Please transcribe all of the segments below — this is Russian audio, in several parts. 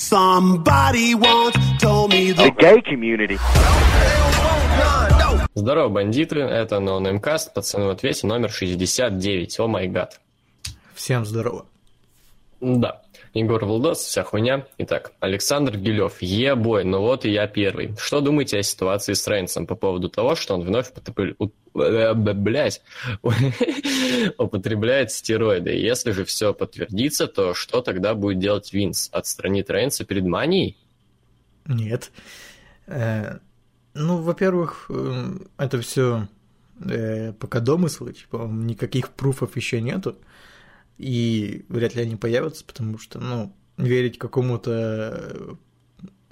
Somebody once told me the gay community. Здорово, бандиты, это NoNameCast, пацаны в ответе номер 69, о май гад. Всем здорово. Да, Егор Валдос, вся хуйня. Итак, Александр Гилев, ебой, ну вот и я первый. Что думаете о ситуации с Рейнсом по поводу того, что он вновь потреб... Блять. употребляет стероиды? Если же все подтвердится, то что тогда будет делать Винс? Отстранит Рейнса перед манией? Нет. Э, ну, во-первых, э, это все э, пока домыслы, типа, никаких пруфов еще нету и вряд ли они появятся, потому что, ну, верить какому-то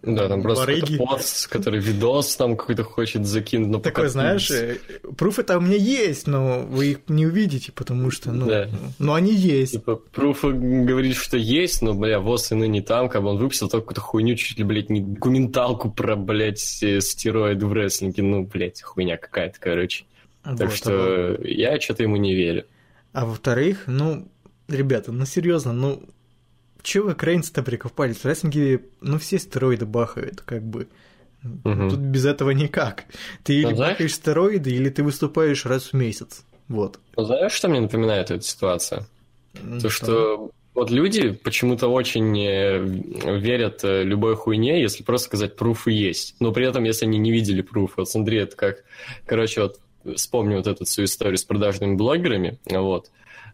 да, там просто какой-то пост, который видос там какой-то хочет закинуть. Но Такой, знаешь, э, пруфы там у меня есть, но вы их не увидите, потому что, ну, да. но они есть. Типа, пруфы говорит, что есть, но, бля, ВОЗ и ныне там, как бы он выпустил только какую-то хуйню, чуть ли, блядь, не документалку про, блядь, э, стероиды в рестлинге, ну, блядь, хуйня какая-то, короче. Вот, так что а... я что-то ему не верю. А во-вторых, ну, ребята, ну серьезно, ну чего вы крейнс-то прикопались? В рестлинге, ну все стероиды бахают, как бы. Угу. Тут без этого никак. Ты или ну, знаешь... бахаешь стероиды, или ты выступаешь раз в месяц. Вот. Ну, знаешь, что мне напоминает эта ситуация? Ну, То, что вот люди почему-то очень э, верят э, любой хуйне, если просто сказать пруфы есть. Но при этом, если они не видели пруфы. Вот смотри, это как... Короче, вот вспомню вот эту всю историю с продажными блогерами. Вот.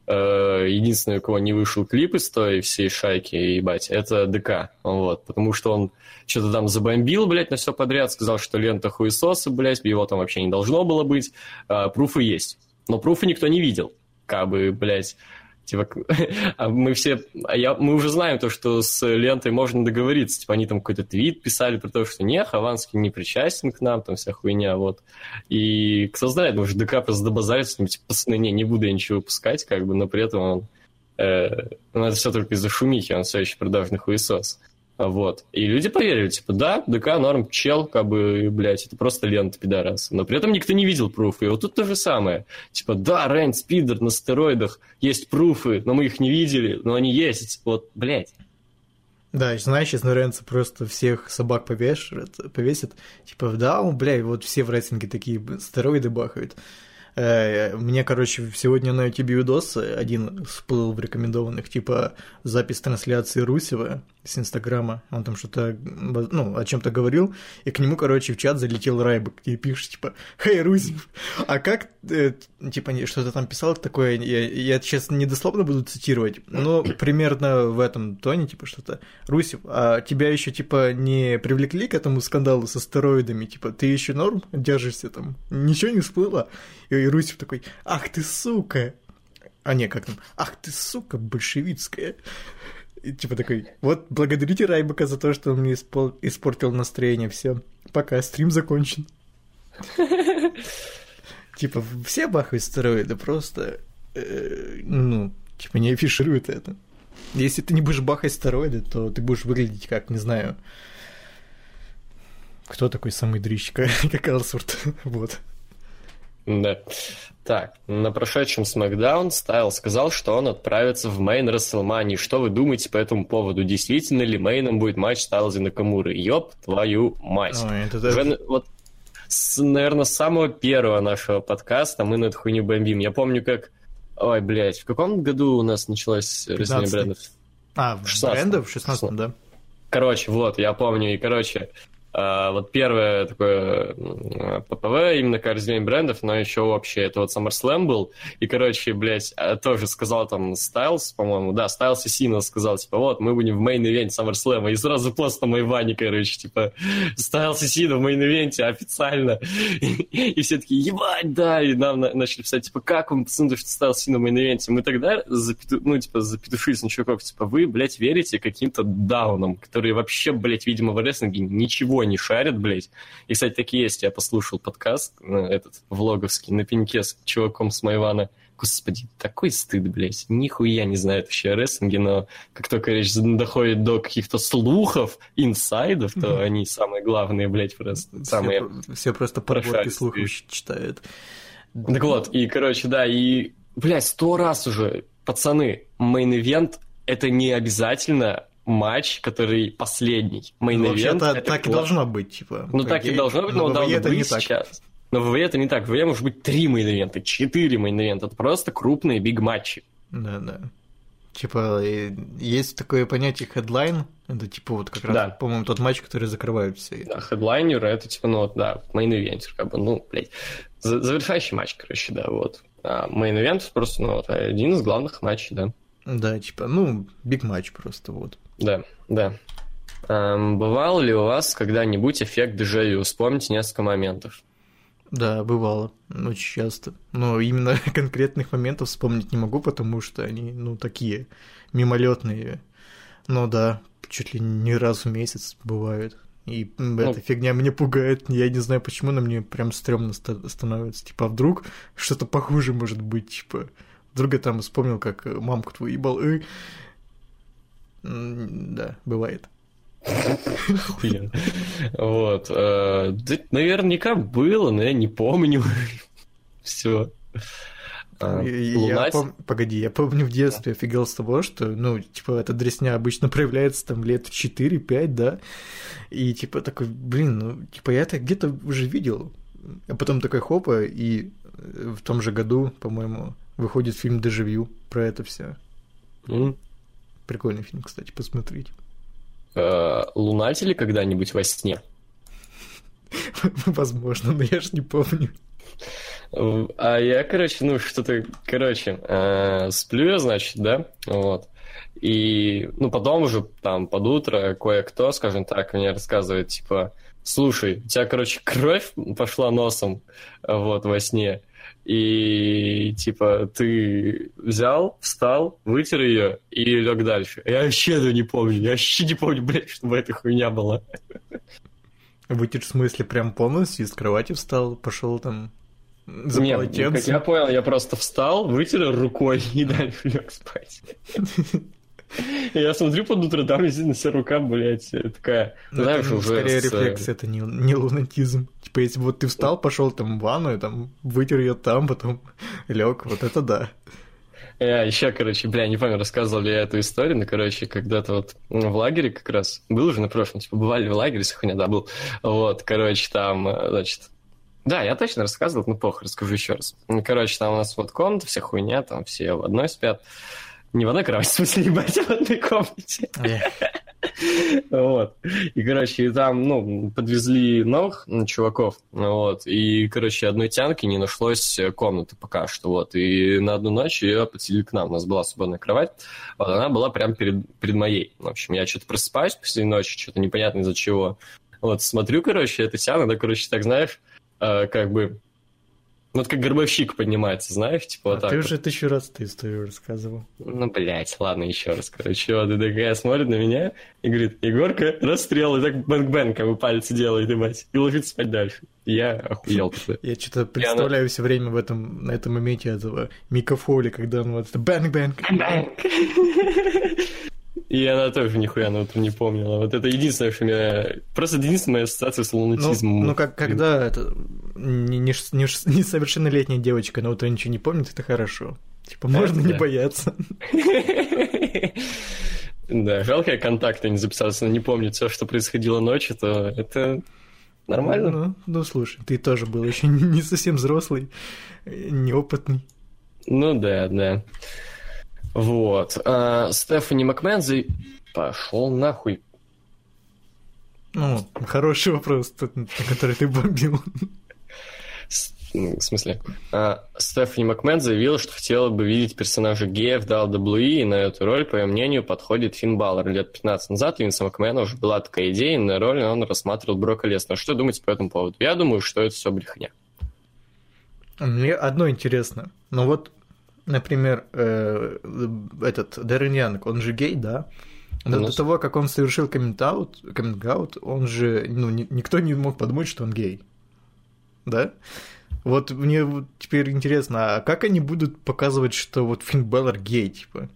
Э, единственный, у кого не вышел клип из той всей шайки, ебать, это ДК, вот, потому что он что-то там забомбил, блядь, на все подряд, сказал, что лента хуесоса, блядь, его там вообще не должно было быть, а, пруфы есть, но пруфы никто не видел, как бы, блядь, Типа, а мы все, а я, мы уже знаем то, что с лентой можно договориться. Типа, они там какой-то твит писали про то, что не, Хованский не причастен к нам, там вся хуйня, вот. И кто знает, может, ДК просто добазарится, типа, пацаны, не, не буду я ничего выпускать, как бы, но при этом он, э, ну, это все только из-за шумихи, он все еще продажный хуесос. Вот. И люди поверили, типа, да, ДК норм, чел, как бы, блядь, это просто лента пидорас. Но при этом никто не видел пруфы. И вот тут то же самое. Типа, да, Рейн Спидер на стероидах, есть пруфы, но мы их не видели, но они есть. Вот, блядь. Да, и знаешь, если Ренца просто всех собак повешает, повесит, типа, да, он, блядь, вот все в рейтинге такие стероиды бахают. Э, мне, короче, сегодня на YouTube видос один всплыл в рекомендованных, типа запись трансляции Русева с Инстаграма. Он там что-то, ну, о чем-то говорил, и к нему, короче, в чат залетел Райбок, и пишет, типа, «Хей, Русев, а как, э, типа, что-то там писал такое, я, я сейчас недословно буду цитировать, но примерно в этом тоне, типа, что-то, Русев, а тебя еще, типа, не привлекли к этому скандалу со стероидами, типа, ты еще норм держишься там, ничего не всплыло?» И и Русев такой, ах ты сука. А не, как там, ах ты сука большевицкая. И, типа такой, вот благодарите Райбака за то, что он мне испол... испортил настроение. Все, пока, стрим закончен. Типа, все бахают стероиды, просто, э, ну, типа, не афишируют это. Если ты не будешь бахать стероиды, то ты будешь выглядеть как, не знаю, кто такой самый дрищ, как Элсворт, вот. Да. Так, на прошедшем SmackDown Стайл сказал, что он отправится в мейн Расселмании. Что вы думаете по этому поводу? Действительно ли мейном будет матч Стайлза и Накамуры? Ёб твою мать. Ой, это Уже, вот, с, наверное, с самого первого нашего подкаста мы на эту хуйню бомбим. Я помню, как... Ой, блядь, в каком году у нас началось разделение брендов? А, в 16 брендов? В 16 да. Короче, вот, я помню, и, короче, а, вот первое такое ППВ, именно разделение брендов, но еще вообще это вот SummerSlam был, и, короче, блядь, а, тоже сказал там Стайлз, по-моему, да, Стайлз и Сина сказал, типа, вот, мы будем в main event е SummerSlam, и сразу просто Майван, короче, типа, Стайлз и Сина в main event е официально, и, и все такие, ебать, да, и нам начали писать, типа, как вам, пацаны, что Стайлз Сина в main event е, мы тогда, ну, типа, запетушились на чуваков, типа, вы, блядь, верите каким-то даунам, которые вообще, блядь, видимо, в рестлинге ничего не шарят, блядь. И, кстати, такие есть. Я послушал подкаст, ну, этот, влоговский, на пеньке с чуваком с Майвана. Господи, такой стыд, блядь. Нихуя не знает вообще о рестлинге, но как только речь доходит до каких-то слухов, инсайдов, то mm-hmm. они самые главные, блядь, просто. Все, самые все просто подборки слухов читают. Так вот, и, короче, да, и, блядь, сто раз уже, пацаны, main event — это не обязательно матч, который последний. Main Ну, вообще-то это так и должно быть, типа. Ну, так и должно быть, но, он должен WWE это не так. сейчас. Но в WWE это не так. В WWE может быть три мейн-ивента, четыре мейн-ивента. Это просто крупные big матчи. Да, да. Типа, есть такое понятие headline, это типа вот как раз, Да. по-моему, тот матч, который закрывают все. Да, хедлайнер это типа, ну, вот, да, main eventer, как бы, ну, блядь. За- завершающий матч, короче, да, вот. А main event просто, ну, вот, один из главных матчей, да. Да, типа, ну, big match просто, вот. Да, да. Эм, бывал ли у вас когда-нибудь эффект дежавю? Вспомните несколько моментов. Да, бывало, очень часто. Но именно конкретных моментов вспомнить не могу, потому что они, ну, такие мимолетные. Но да, чуть ли не раз в месяц бывают. И м, эта фигня меня пугает. Я не знаю почему, но мне прям стрёмно ста- становится. Типа, а вдруг что-то похуже может быть, типа. Вдруг я там вспомнил, как мамку твою ебал. э. Да, бывает. Вот. э, наверняка было, но я не помню. Все. Я, я пом- Погоди, я помню в детстве офигел с того, что, ну, типа, эта дресня обычно проявляется там лет в 4-5, да, и типа такой, блин, ну, типа, я это где-то уже видел, а потом такой хопа, и э, в том же году, по-моему, выходит фильм «Дежавю» про это все. Прикольный фильм, кстати, посмотреть. Лунатили когда-нибудь во сне? Возможно, но я ж не помню. А я, короче, ну, что-то, короче, э, сплю я, значит, да, вот, и, ну, потом уже, там, под утро кое-кто, скажем так, мне рассказывает, типа, слушай, у тебя, короче, кровь пошла носом, вот, во сне, и, типа, ты взял, встал, вытер ее и лег дальше. Я вообще этого не помню, я вообще не помню, блядь, чтобы эта хуйня была. Вытер в смысле прям полностью из кровати встал, пошел там за Нет, как полотенцем. я понял, я просто встал, вытер рукой и дальше лег спать. И Я смотрю под утро, там вся рука, блядь, такая, Ну, знаешь, это, уже... скорее с- рефлекс, это не, не лунатизм. Типа, если бы вот ты встал, пошел там в ванную, там, вытер ее там, потом лег, вот это да. Я еще, короче, бля, не помню, рассказывал ли я эту историю, но, короче, когда-то вот ну, в лагере как раз, был уже на прошлом, типа, бывали в лагере, вся хуйня, да, был. Вот, короче, там, э, значит, да, я точно рассказывал, ну, похуй, расскажу еще раз. Короче, там у нас вот комната, вся хуйня, там все в одной спят. Не в одной кровати, в смысле, ебать, а в одной комнате. Вот. И, короче, там, ну, подвезли новых чуваков, вот, и, короче, одной тянки не нашлось э, комнаты пока что, вот, и на одну ночь ее подселили к нам, у нас была свободная кровать, вот, она была прямо перед, перед моей, в общем, я что-то просыпаюсь после ночи, что-то непонятно из-за чего, вот, смотрю, короче, эта тяна, она, короче, так, знаешь, э, как бы, ну, вот как гробовщик поднимается, знаешь, типа вот А так ты вот. уже тысячу раз эту историю рассказывал. Ну, блядь, ладно, еще раз, короче. Вот, и такая смотрит на меня и говорит, Егорка, расстрел, и так bang-bang, как бы пальцы делает, ебать, и ложится спать дальше. И Я охуел тогда. Я что-то представляю все время в этом, на этом моменте этого Мика Фоли, когда он вот это бэнг-бэнг. И она тоже нихуя на утро не помнила. Вот это единственное, что меня... Просто единственная моя ассоциация с Ну, лунатизмом. ну как, когда это несовершеннолетняя девочка на утро ничего не помнит, это хорошо. Типа, можно не бояться. Да, жалко, я контакты не записал. Если она не помнит все, что происходило ночью, то это нормально. Ну, ну, слушай, ты тоже был еще не совсем взрослый, неопытный. Ну да, да. Вот. А, Стефани Макмензи пошел нахуй. Ну, хороший вопрос, который ты бомбил. Ну, В смысле? А, Стефани Макмен заявила, что хотела бы видеть персонажа гея в WWE, и на эту роль, по ее мнению, подходит Финн Баллар. Лет 15 назад у Винса Макмена уже была такая идея, и на роль он рассматривал Брока Леснера. Что думаете по этому поводу? Я думаю, что это все брехня. Мне одно интересно. Ну вот, например, э, этот Дэрен Янг, он же гей, да? Но Ну, до того, как он совершил коммент-аут, он же, ну, ни- никто не мог подумать, что он гей. Да? Вот мне вот теперь интересно, а как они будут показывать, что вот Финн Беллар гей, типа?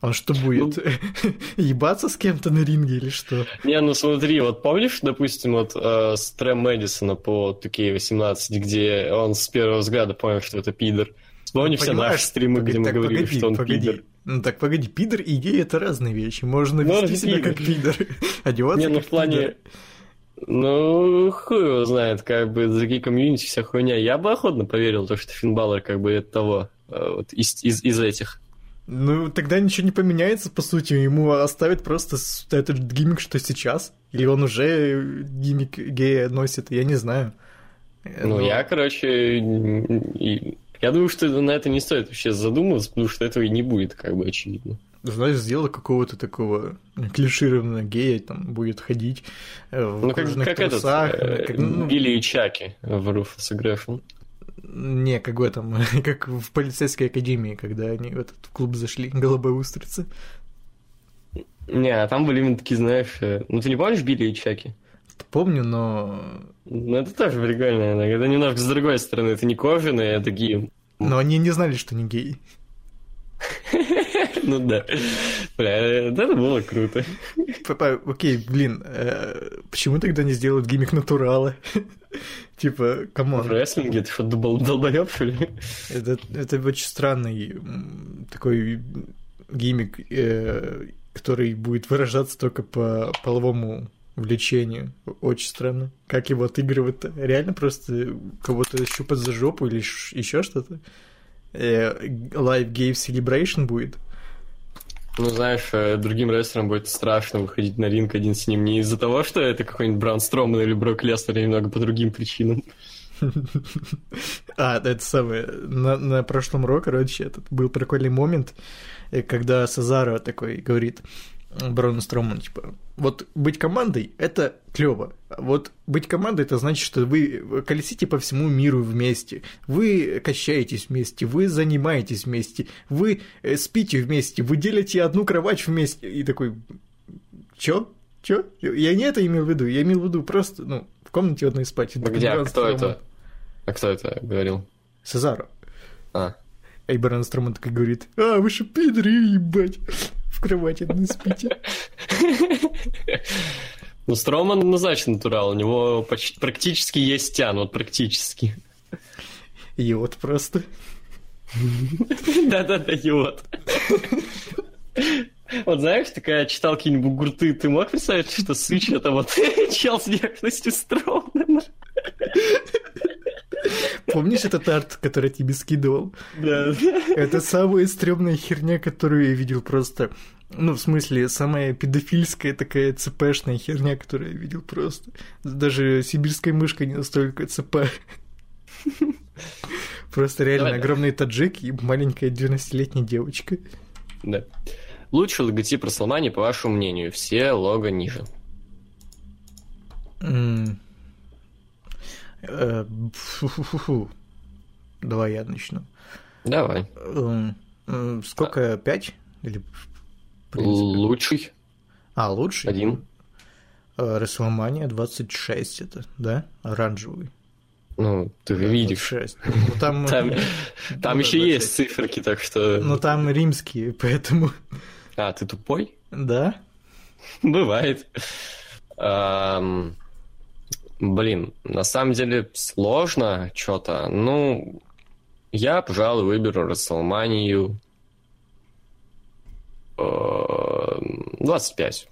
Он что будет? Ну. Ебаться с кем-то на ринге или что? Не, ну смотри, вот помнишь, допустим, вот э, с Трэм Мэдисона по Такие 18, где он с первого взгляда понял, что это пидор. Вспомни все Понимаешь? наши стримы, где мы Так, говорили, погоди, что он погоди. пидор. Ну так, погоди, пидор и гей это разные вещи. Можно Ну, вести себя пидор. как пидор. Одеваться Не, ну в плане... пидор. Ну, хуй его знает, как бы за такие комьюнити вся хуйня. Я бы охотно поверил, то, что Финн Балор как бы это того, э, вот из, из, из этих. Ну, тогда ничего не поменяется, по сути. Ему оставят просто этот гиммик, что сейчас. Или он уже гиммик гея носит, я не знаю. Ну, я, короче, я думаю, что на это не стоит вообще задумываться, потому что этого и не будет, как бы, очевидно. Знаешь, сделал какого-то такого клишированного гея, там, будет ходить э, в Ну, как, как этот, трусах. э, как, ну, Билли и Чаки в Rufus и Греффин. Не, как в этом, как в полицейской академии, когда они в этот клуб зашли, голубая устрица. Не, а там были именно такие, знаешь, э, ну ты не помнишь Билли и Чаки? Помню, но... Ну, это тоже прикольно. Это немножко с другой стороны. Это не кожаные, а такие... Но они не знали, что не геи. Ну да. Бля, это было круто. Папа, окей, блин, э, почему тогда не сделают gimmick натурала? Типа, В come on. рестлинге ты что, дол- долбоёб, что ли? Это, это очень странный такой gimmick, э, который будет выражаться только по половому влечению. Очень странно. Как его отыгрывать-то? Реально просто кого-то щупать за жопу или еще что-то? Э, Live Gay Celebration будет? Ну, знаешь, э, другим рестлерам будет страшно выходить на ринг один с ним не из-за того, что это какой-нибудь Бран Строман или Брок Лестер, а немного по другим причинам. А, это самое, на, на прошлом Ро, короче, этот был прикольный момент, э, когда Сазаро такой говорит Брону Строману, типа, вот быть командой — это клево. Вот быть командой — это значит, что вы колесите по всему миру вместе, вы качаетесь вместе, вы занимаетесь вместе, вы э, спите вместе, вы делите одну кровать вместе. И такой, чё? Чё? Я не это имел в виду, я имел в виду просто, ну, в комнате одной спать. А Где? А кто это? А кто это говорил? Сазаро. А. И Барон Строман такой говорит, а, вы же пидоры, ебать, в кровати одной спите. Ну, Строман однозначно натурал, у него почти, практически есть тян, вот практически. Вот просто. Да-да-да, и вот. Знаешь, такая читал какие-нибудь бугурты, ты мог представить, что Сыч это вот чел с внешностью Стромана? Помнишь этот арт, который я тебе скидывал? Да. Это самая стрёмная херня, которую я видел просто. Ну, в смысле, самая педофильская такая ЦПшная херня, которую я видел просто. Даже сибирская мышка не настолько ЦП. Просто реально огромный таджик и маленькая 12-летняя девочка. Да. Лучший логотип Расселмани, по вашему мнению, все лого ниже. Э, фу-фу-фу-фу. Давай я начну. Давай. М, м, Сколько? Пять? Или? Лучший. А, лучший? Один. Расселмания 26 это, да? Оранжевый. Ну, ты же видишь. 26. Ну, там, Там, там да, еще 26. есть циферки, так что... Ну, там римские, поэтому... А, ты тупой? Да? Бывает. Блин, на самом деле сложно что-то. Ну, я, пожалуй, выберу Расселманию 25.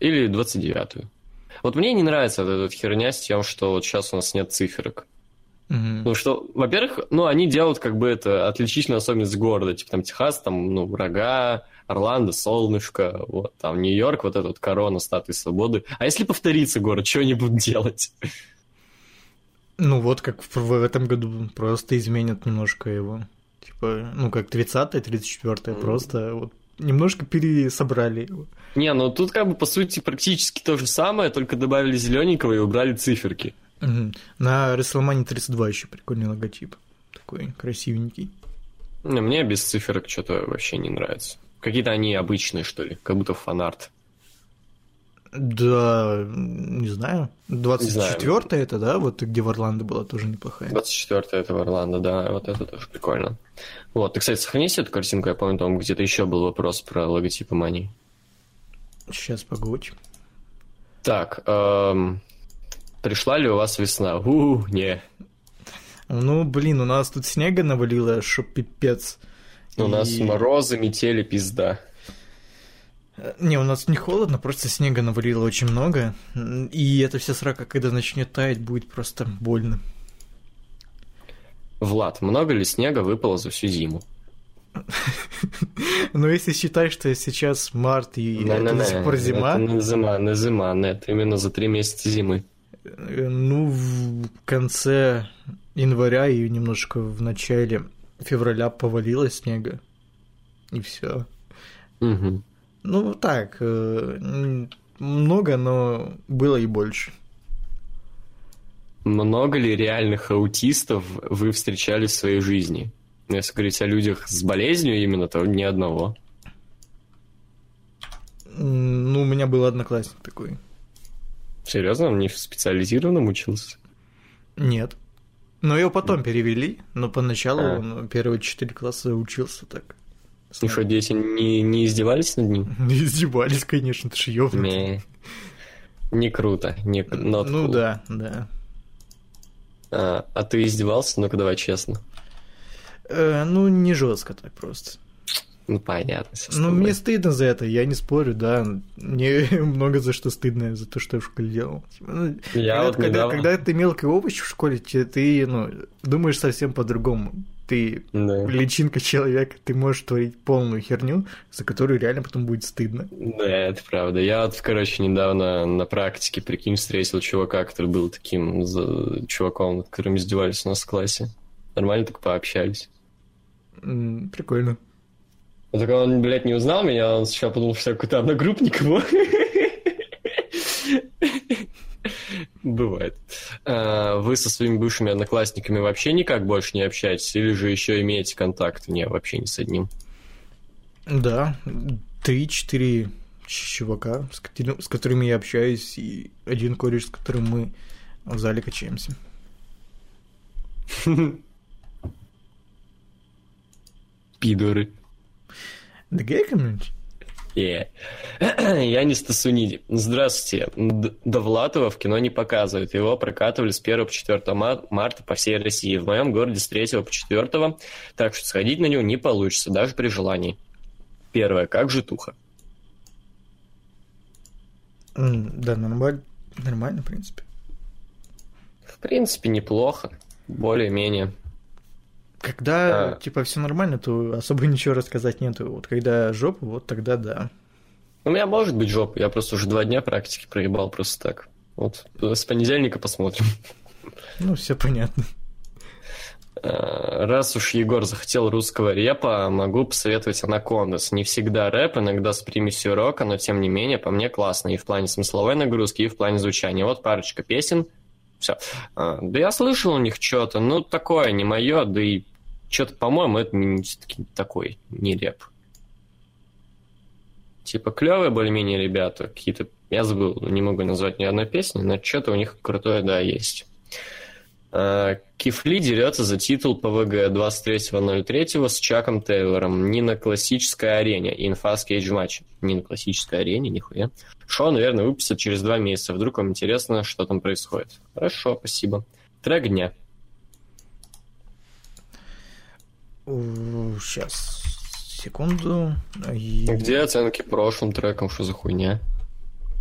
Или 29. Вот мне не нравится вот эта херня с тем, что вот сейчас у нас нет циферок. Мгм. Ну что, во-первых, ну они делают как бы это отличительную особенность города, типа там Техас, там, ну, рога, Орландо, солнышко, вот, там Нью-Йорк, вот эта вот корона статуи свободы. А если повторится город, что они будут делать? Ну, вот как в, в этом году просто изменят немножко его. Типа, ну, как 30-е, 34-е, Мгм. просто вот немножко пересобрали его. Не, ну тут как бы по сути практически то же самое, только добавили зелененького и убрали циферки. Мгм. На WrestleMania 32 еще прикольный логотип. Такой красивенький. Не, мне без циферок что-то вообще не нравится. Какие-то они обычные, что ли, как будто фанарт. Да, не знаю. 24 это, да? Вот где в Орландо была тоже неплохая. 24 это в Орландо, да, вот это тоже прикольно. Вот, ты, кстати, сохрани эту картинку, я помню, там где-то еще был вопрос про логотипы Мани. Сейчас, погодь. Так, эм, пришла ли у вас весна? У, не. Ну, блин, у нас тут снега навалило, что пипец. У и... нас морозы, метели, пизда. Не, у нас не холодно, просто снега навалило очень много. И эта вся срака, когда начнет таять, будет просто больно. Влад, много ли снега выпало за всю зиму? Ну, если считать, что сейчас март и это до сих пор зима... Это не зима, не зима, нет, именно за три месяца зимы. Ну, в конце января и немножко в начале февраля повалило снега. И все. Угу. Ну, так, э, много, но было и больше. Много ли реальных аутистов вы встречали в своей жизни? Если говорить о людях с болезнью именно, то ни одного. Ну, у меня был одноклассник такой. Серьезно? Он не в специализированном учился? Нет. Но его потом перевели, но поначалу а. он первые четыре класса учился так. И что, дети не, не издевались над ним? Не издевались, конечно, ты ж ёбнутый. Не, не круто. Не, not ну cool. да, да. А, а ты издевался? Ну-ка давай честно. Э, ну, не жестко так просто. Ну, понятно. Ну, мне стыдно за это, я не спорю, да. Мне много за что стыдно, за то, что я в школе делал. Типа, ну, я когда, вот когда, недавно... когда ты мелкий овощ в школе, ты ну, думаешь совсем по-другому. Ты да. личинка человека, ты можешь творить полную херню, за которую реально потом будет стыдно. Да, это правда. Я вот, короче, недавно на практике, прикинь, встретил чувака, который был таким за... чуваком, над которым издевались у нас в классе. Нормально так пообщались. Прикольно. Вот только он, блядь, не узнал меня, он сначала подумал, что я какой-то одногруппник его. Бывает. А, вы со своими бывшими одноклассниками вообще никак больше не общаетесь? Или же еще имеете контакт? Не, вообще не с одним. Да, три-четыре чувака, с которыми я общаюсь, и один кореш, с которым мы в зале качаемся. Пидоры. The gay community? Yeah. Я не Стасуниди. Здравствуйте. Довлатова в кино не показывают. Его прокатывали с 1 по 4 марта по всей России. В моем городе с 3 по 4, так что сходить на него не получится, даже при желании. Первое. Как житуха? Да, нормально, нормально, в принципе. В принципе, неплохо. Более-менее. Когда, а... типа, все нормально, то особо ничего рассказать нету. Вот когда жопа, вот тогда да. У меня может быть жопа, я просто уже два дня практики проебал просто так. Вот с понедельника посмотрим. Ну, все понятно. А, раз уж Егор захотел русского репа, могу посоветовать Анакондас. Не всегда рэп, иногда с примесью рока, но тем не менее, по мне классно. И в плане смысловой нагрузки, и в плане звучания. Вот парочка песен. Все. А, да я слышал у них что-то, ну такое не мое, да и что-то, по-моему, это все-таки такой не реп. Типа клевые более-менее ребята, какие-то, я забыл, не могу назвать ни одной песни, но что-то у них крутое, да, есть. А, Кифли дерется за титул ПВГ 23.03 с Чаком Тейлором. Не на классической арене. Инфа с кейдж матч. Не на классической арене, нихуя. Шоу, наверное, выпустят через два месяца. Вдруг вам интересно, что там происходит. Хорошо, спасибо. Трек дня. Сейчас, секунду. И... Где оценки прошлым трекам, что за хуйня?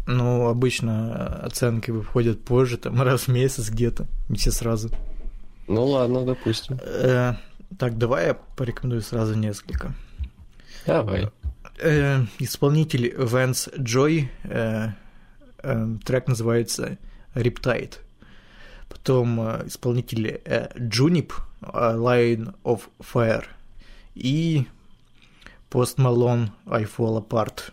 Ну, обычно оценки выходят позже, там раз в месяц где-то, не все сразу. Ну ладно, допустим. Э, так, давай я порекомендую сразу несколько. Давай. Э, исполнитель Вэнс Джой, э, э, трек называется Riptide. Потом э, исполнитель э, Junip, Line of Fire и Post Malone I Fall Apart.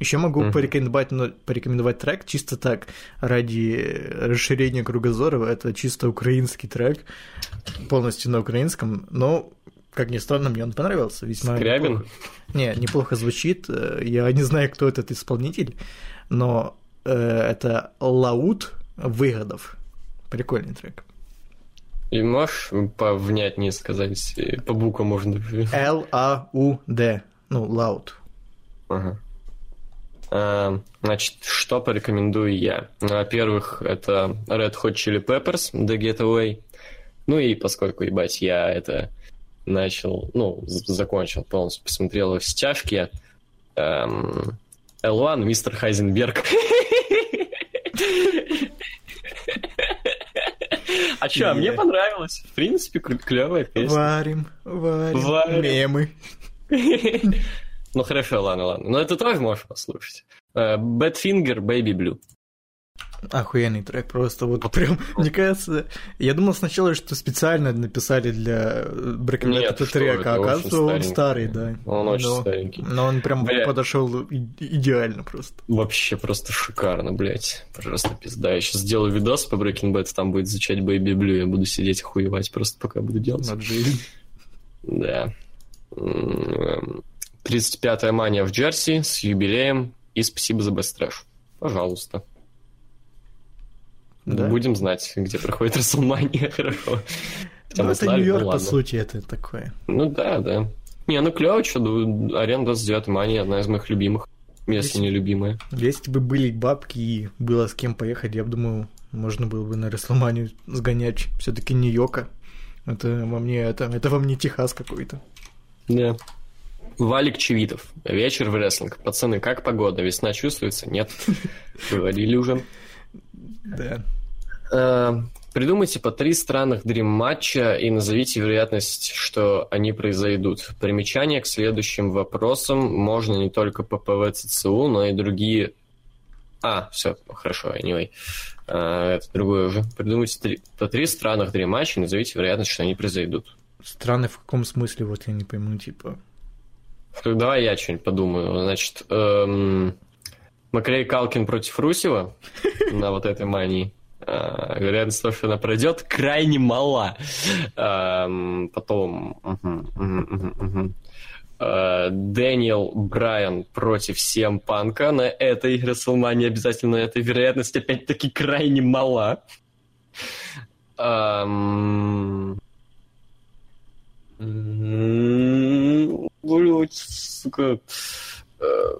Еще могу mm-hmm. порекомендовать, ну, порекомендовать трек чисто так, ради расширения кругозора. Это чисто украинский трек, полностью на украинском, но, как ни странно, мне он понравился. Весьма Скрябин? Неплохо. Не, неплохо звучит. Я не знаю, кто этот исполнитель, но э, это Лаут Выгодов. Прикольный трек. И можешь повнятнее сказать, по буквам можно? Л-А-У-Д, ну, лаут. Ага. А, значит, что порекомендую я? Во-первых, это Red Hot Chili Peppers, The Getaway. Ну и поскольку, ебать, я это начал, ну, закончил полностью, посмотрел их стяжки. Эм, L1, мистер Хайзенберг. А что, мне понравилось. В принципе, клевая песня. Варим, варим, мемы. Ну хорошо, ладно, ладно. Но это тоже можешь послушать. Badfinger, Baby Blue. Охуенный трек, просто вот прям, мне кажется, я думал сначала, что специально написали для Breaking Bad этот трек, а оказывается он старый, да. Он очень но, старенький. Но он прям Бля... подошел идеально просто. Вообще просто шикарно, блядь. Просто пизда. Я сейчас сделаю видос по Breaking Bad, там будет звучать Baby Blue, я буду сидеть охуевать просто пока буду делать. Да. 35-я мания в Джерси с юбилеем и спасибо за бестрэш. Пожалуйста. Да? Будем знать, где проходит Расселмания, хорошо. Ну, это Нью-Йорк, ну, по сути, это такое. Ну да, да. Не, ну клево, что Арена 29 Мания одна из моих любимых, если, не любимая. Если бы были бабки и было с кем поехать, я бы думаю, можно было бы на Расселманию сгонять. Все-таки Нью-Йорка. Это во мне, это, это во мне Техас какой-то. Да. Валик Чевитов. Вечер в рестлинг. Пацаны, как погода? Весна чувствуется? Нет. Говорили уже. Да. Э, придумайте по три странных дрим-матча и назовите вероятность, что они произойдут. Примечание к следующим вопросам можно не только по ПВ но и другие... А, все, хорошо, anyway. Uh, это другое уже. Придумайте три, по три странных дрим-матча и назовите вероятность, что они произойдут. Странный в каком смысле, вот я не пойму, типа... Давай я что-нибудь подумаю. Значит, эм, Макрей Калкин против Русева на вот этой мании. А, вероятность того, что она пройдет, крайне мала. Эм, потом... Э, Дэниел Брайан против Сем Панка на этой Расселмане обязательно эта вероятность опять-таки крайне мала. Блять, сука. Э,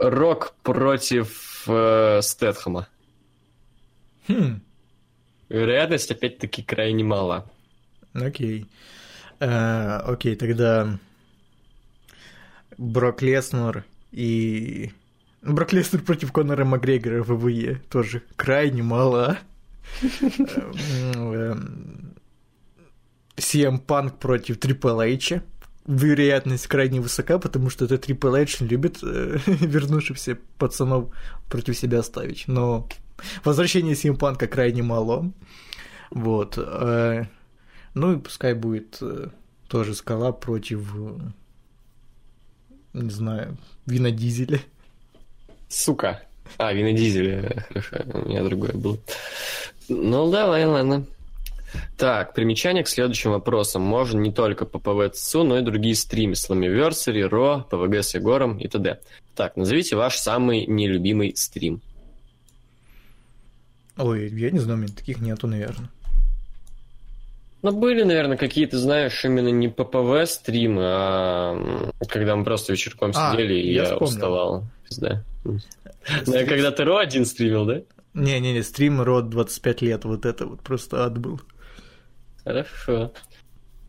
Рок против э, Стэтхэма. Хм. Вероятность опять-таки крайне мала. Окей. Э, окей, тогда Брок Леснер и... Брок Леснер против Конора Макгрегора в ВВЕ тоже крайне мало. CM Punk против Triple H вероятность крайне высока, потому что это Triple H любит э, вернувшихся пацанов против себя ставить. Но возвращение Симпанка крайне мало. Вот. Э, ну и пускай будет э, тоже скала против, э, не знаю, Вина Дизеля. Сука. А, Вина Дизеля. Хорошо, у меня другое было. Ну, давай, ладно. Так, примечание к следующим вопросам. Можно не только по ПВЦУ, но и другие стримы. Сламиверсари, Ро, ПВГ с Егором и т.д. Так, назовите ваш самый нелюбимый стрим. Ой, я не знаю, у меня таких нету, наверное. Ну, были, наверное, какие-то, знаешь, именно не ППВ стримы, а когда мы просто вечерком а, сидели, и я, я уставал. Пизда. Ну, когда ты Ро один стримил, да? Не-не-не, стрим Ро 25 лет, вот это вот просто ад был. Хорошо.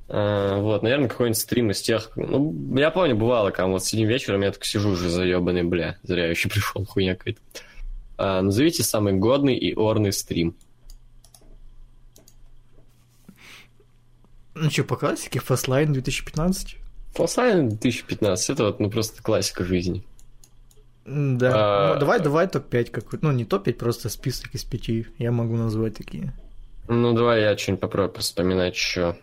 А, вот, наверное, какой-нибудь стрим из тех... Ну, я помню, бывало, когда вот сидим вечером, я так сижу уже заебанный, бля, зря я еще пришел, хуйня какая-то. А, назовите самый годный и орный стрим. Ну что, по классике? Fastline 2015? Fastline 2015, это вот, ну, просто классика жизни. Да. А... Ну, давай, давай топ-5 какой-то. Ну, не топ-5, просто список из пяти. Я могу назвать такие. Ну, давай я что-нибудь попробую вспоминать еще.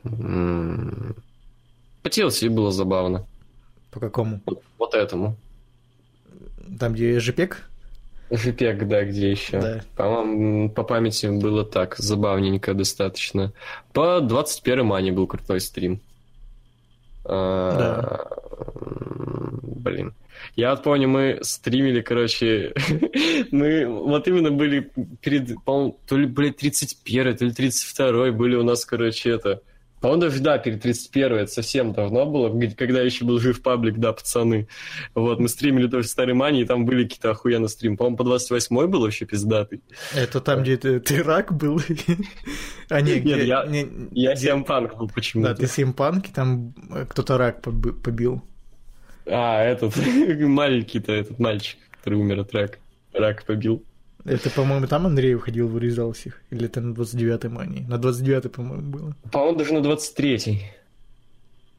По TLC было забавно. По какому? Вот, этому. Там, где JPEG? JPEG, да, где еще. Да. По-моему, по памяти было так, забавненько достаточно. По 21 мане был крутой стрим. А, да. Блин. Я вот помню, мы стримили, короче, мы вот именно были перед, по то ли, блядь, 31 то ли 32 были у нас, короче, это, По-моему, даже, да, перед 31 это совсем давно было, когда еще был жив паблик, да, пацаны. Вот, мы стримили тоже Старый Мани, и там были какие-то охуенно стрим. По-моему, по 28 был вообще пиздатый. Это там, где ты, ты рак был? а не, где, Нет, я, не, я где... Симпанк был почему-то. Да, ты Симпанк, и там кто-то рак побил. А, этот маленький-то, этот мальчик, который умер от рака. Рак побил. Это, по-моему, там Андрей выходил, вырезал всех. Или это на 29-й мании? На 29-й, по-моему, было. По-моему, даже на 23-й.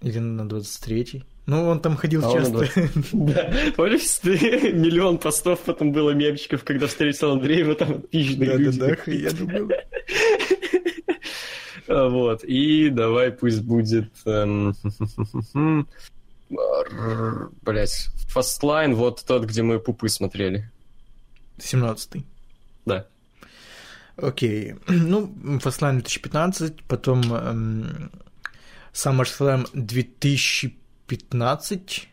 Или на 23-й. Ну, он там ходил а часто. Да. Помнишь, миллион постов потом было мемчиков, когда встретил Андреева, там тысячные люди. Да, да, я думал. Вот, и давай пусть будет... Эм, Блять, Fastlane, вот тот, где мы пупы смотрели. 17-й. Да. Окей. Ну, Fastlane 2015, потом эм, SummerSlam 2015.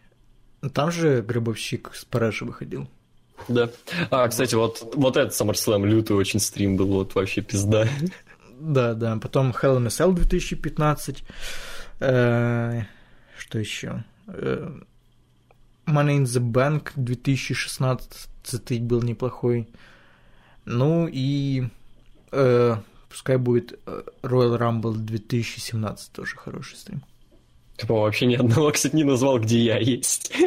Там же Гробовщик с Параши выходил. Да. А, кстати, вот, вот этот SummerSlam лютый очень стрим был, вот вообще пизда. Да, да. Потом Hell in a Cell 2015. Э, что еще? Э, Money in the Bank 2016 был неплохой. Ну и э, пускай будет э, Royal Rumble 2017 тоже хороший стрим. Ты, по-моему, вообще ни одного, кстати, не назвал, где я есть.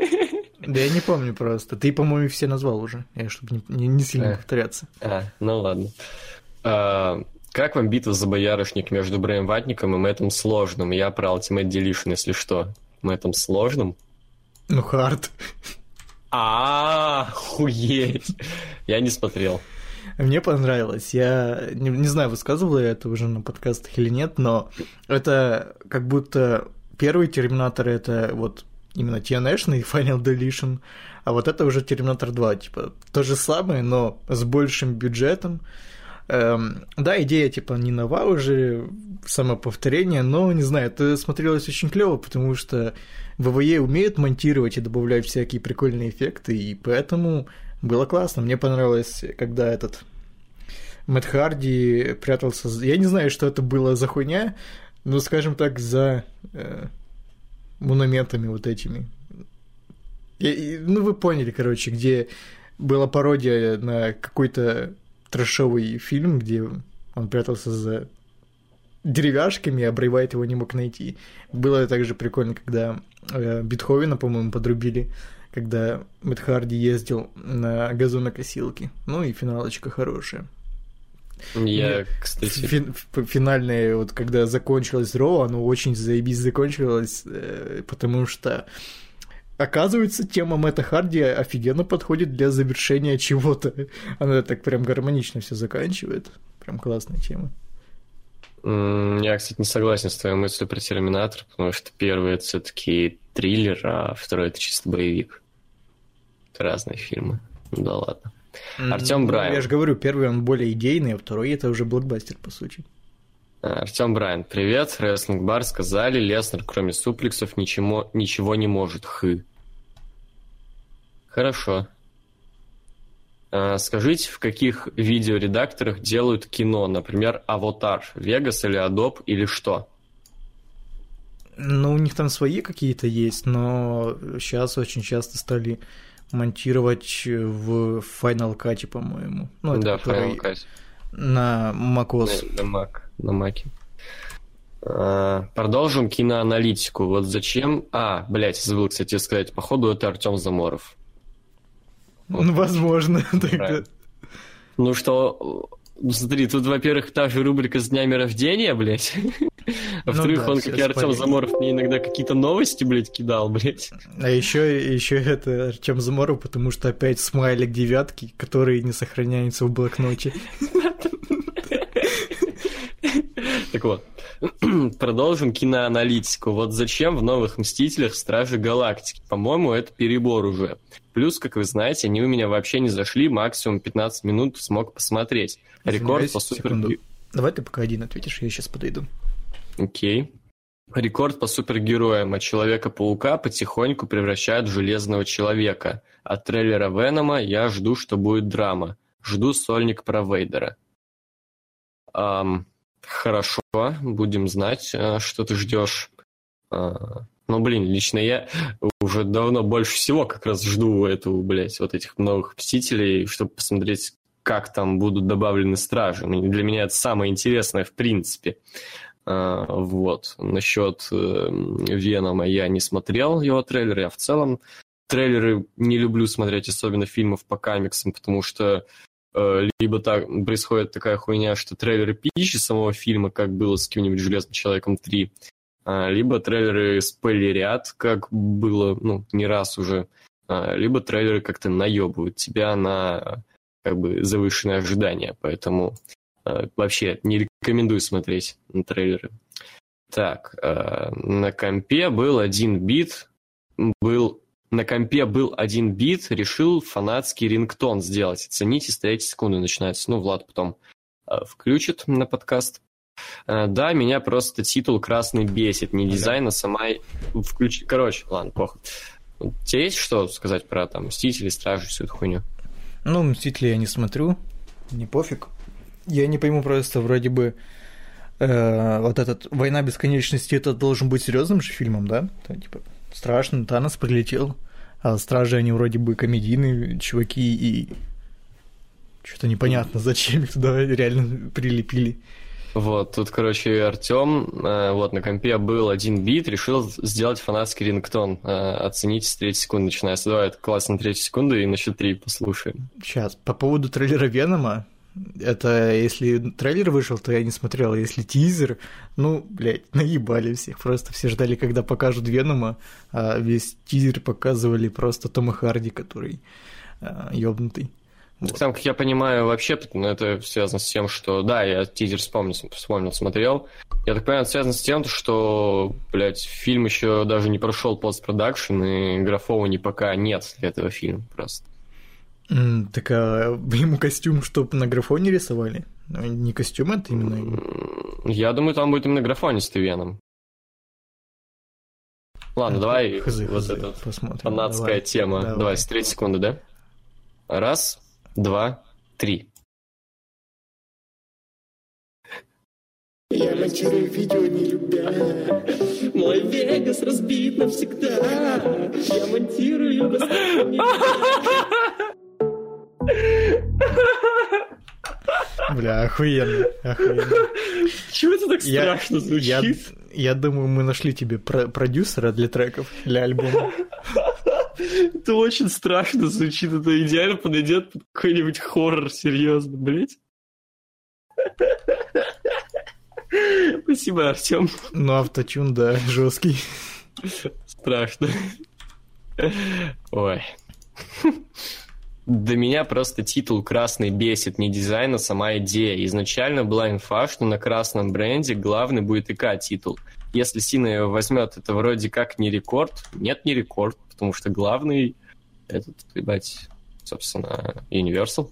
Да я не помню просто. Ты, по-моему, все назвал уже, я, чтобы не, не, не сильно а. повторяться. А, ну ладно. А, как вам битва за боярышник между Брэем Ватником и Мэттом Сложным? Я про Ultimate Deletion, если что. Мэттом Сложным? Ну, хард. А, хуеть. Я не смотрел. Мне понравилось. Я не, не знаю, высказывал я это уже на подкастах или нет, но это как будто первый Терминатор это вот именно и Final Deletion, а вот это уже Терминатор 2, типа то же самое, но с большим бюджетом. Эм, да, идея типа не нова уже, самоповторение, но не знаю, это смотрелось очень клево, потому что ВВЕ умеют монтировать и добавлять всякие прикольные эффекты, и поэтому было классно. Мне понравилось, когда этот Мэтт Харди прятался... Я не знаю, что это было за хуйня, но, скажем так, за э, монументами вот этими. И, ну, вы поняли, короче, где была пародия на какой-то трэшовый фильм, где он прятался за деревяшками, а Брейвайт его не мог найти. Было также прикольно, когда э, Бетховена, по-моему, подрубили, когда Мэтт Харди ездил на газонокосилке. Ну и финалочка хорошая. Я, кстати... Фи- финальное, вот когда закончилось Ро, оно очень заебись закончилось, э, потому что Оказывается, тема Мэтта Харди офигенно подходит для завершения чего-то. Она так прям гармонично все заканчивает. Прям классная тема. Я, кстати, не согласен с твоей мыслью про Терминатор, потому что первый это все-таки триллер, а второй это чисто боевик. Разные фильмы. Ну да ладно. Артем ну, Брайан. Я же говорю, первый он более идейный, а второй это уже блокбастер, по сути. А, Артем Брайан, привет. Рестлинг Бар сказали, Леснер, кроме суплексов, ничего, ничего не может. Хы. Хорошо. А, скажите, в каких видеоредакторах делают кино? Например, Аватар, Vegas или Adobe или что? Ну, у них там свои какие-то есть, но сейчас очень часто стали монтировать в Final Cut, по-моему. Ну, да, Final Cut. На macOS. На, на Mac, на Mac. А, продолжим киноаналитику. Вот зачем... А, блядь, забыл, кстати, сказать. Походу, это Артем Заморов. Ну, возможно. Ну что, смотри, тут, во-первых, та же рубрика с днями рождения, блядь. А во-вторых, ну, да, он, как и Артем Заморов, мне иногда какие-то новости, блядь, кидал, блядь. А еще, еще это Артем Заморов, потому что опять смайлик девятки, который не сохраняется в блокноте. Так вот, продолжим киноаналитику. Вот зачем в новых Мстителях Стражи Галактики? По-моему, это перебор уже. Плюс, как вы знаете, они у меня вообще не зашли, максимум 15 минут смог посмотреть. Рекорд по супер... Давай ты пока один ответишь, я сейчас подойду. Окей. Рекорд по супергероям, а Человека-паука потихоньку превращают в Железного Человека. От трейлера Венома я жду, что будет драма. Жду сольник про Вейдера. Um, Хорошо, будем знать, э, что ты ждешь. А, ну, блин, лично я уже давно больше всего как раз жду эту, блядь, вот этих новых Мстителей, чтобы посмотреть, как там будут добавлены стражи. Для меня это самое интересное в принципе. А, вот. Насчет э, Венома я не смотрел его трейлер, я в целом трейлеры не люблю смотреть, особенно фильмов по комиксам, потому что либо так происходит такая хуйня, что трейлеры пищи самого фильма, как было с каким-нибудь Железным Человеком 3, а, либо трейлеры спойлерят, как было, ну, не раз уже, а, либо трейлеры как-то наебывают тебя на как бы завышенные ожидания, поэтому а, вообще не рекомендую смотреть на трейлеры. Так, на компе был один бит, был на компе был один бит, решил фанатский рингтон сделать. Цените, стоите секунды, начинается. Ну, Влад потом включит на подкаст. Э, да, меня просто титул красный бесит, не дизайн, а сама... Включ... Короче, ладно, плохо. У тебя есть что сказать про там Мстители, Стражи, всю эту хуйню? Ну, Мстители я не смотрю, не пофиг. Я не пойму просто, вроде бы, э, вот этот «Война бесконечности» это должен быть серьезным же фильмом, да? То, типа, страшно, Танос прилетел, а Стражи, они вроде бы комедийные чуваки, и что-то непонятно, зачем их туда реально прилепили. Вот, тут, короче, Артем, э, вот, на компе был один бит, решил сделать фанатский рингтон. Э, оцените с третьей секунды, начиная с давай, это классно третьей секунды, и на счет три послушаем. Сейчас, по поводу трейлера Венома, это если трейлер вышел, то я не смотрел, а если тизер, ну, блядь, наебали всех, просто все ждали, когда покажут Венома, а весь тизер показывали просто Тома Харди, который э, ёбнутый. Вот. Там, как я понимаю, вообще ну, это связано с тем, что... Да, я тизер вспомнил, вспомнил, смотрел. Я так понимаю, это связано с тем, что, блядь, фильм еще даже не прошел постпродакшн, и графовани пока нет для этого фильма просто. Mm, так а ему костюм, чтобы на графоне рисовали? Ну, не костюм, это именно... Я думаю, там будет именно графонистый Веном. Ладно, давай хз, вот хз, эта фанатская давай, тема. Давай, давай с третьей секунды, да? Раз, два, три. Я монтирую видео не любя. Мой Вегас разбит навсегда. Я монтирую Бля, охуенно, охуенно. Чего это так страшно звучит? Я, я думаю, мы нашли тебе про продюсера для треков, для альбома. Это очень страшно звучит, это идеально подойдет под какой-нибудь хоррор, серьезно, блять. Спасибо, Артем. Ну, автотюн, да, жесткий. Страшно. Ой. До меня просто титул «Красный» бесит, не дизайн, а сама идея. Изначально была инфа, что на красном бренде главный будет ИК-титул. Если Сина его возьмет, это вроде как не рекорд. Нет, не рекорд потому что главный этот, ебать, собственно, Universal.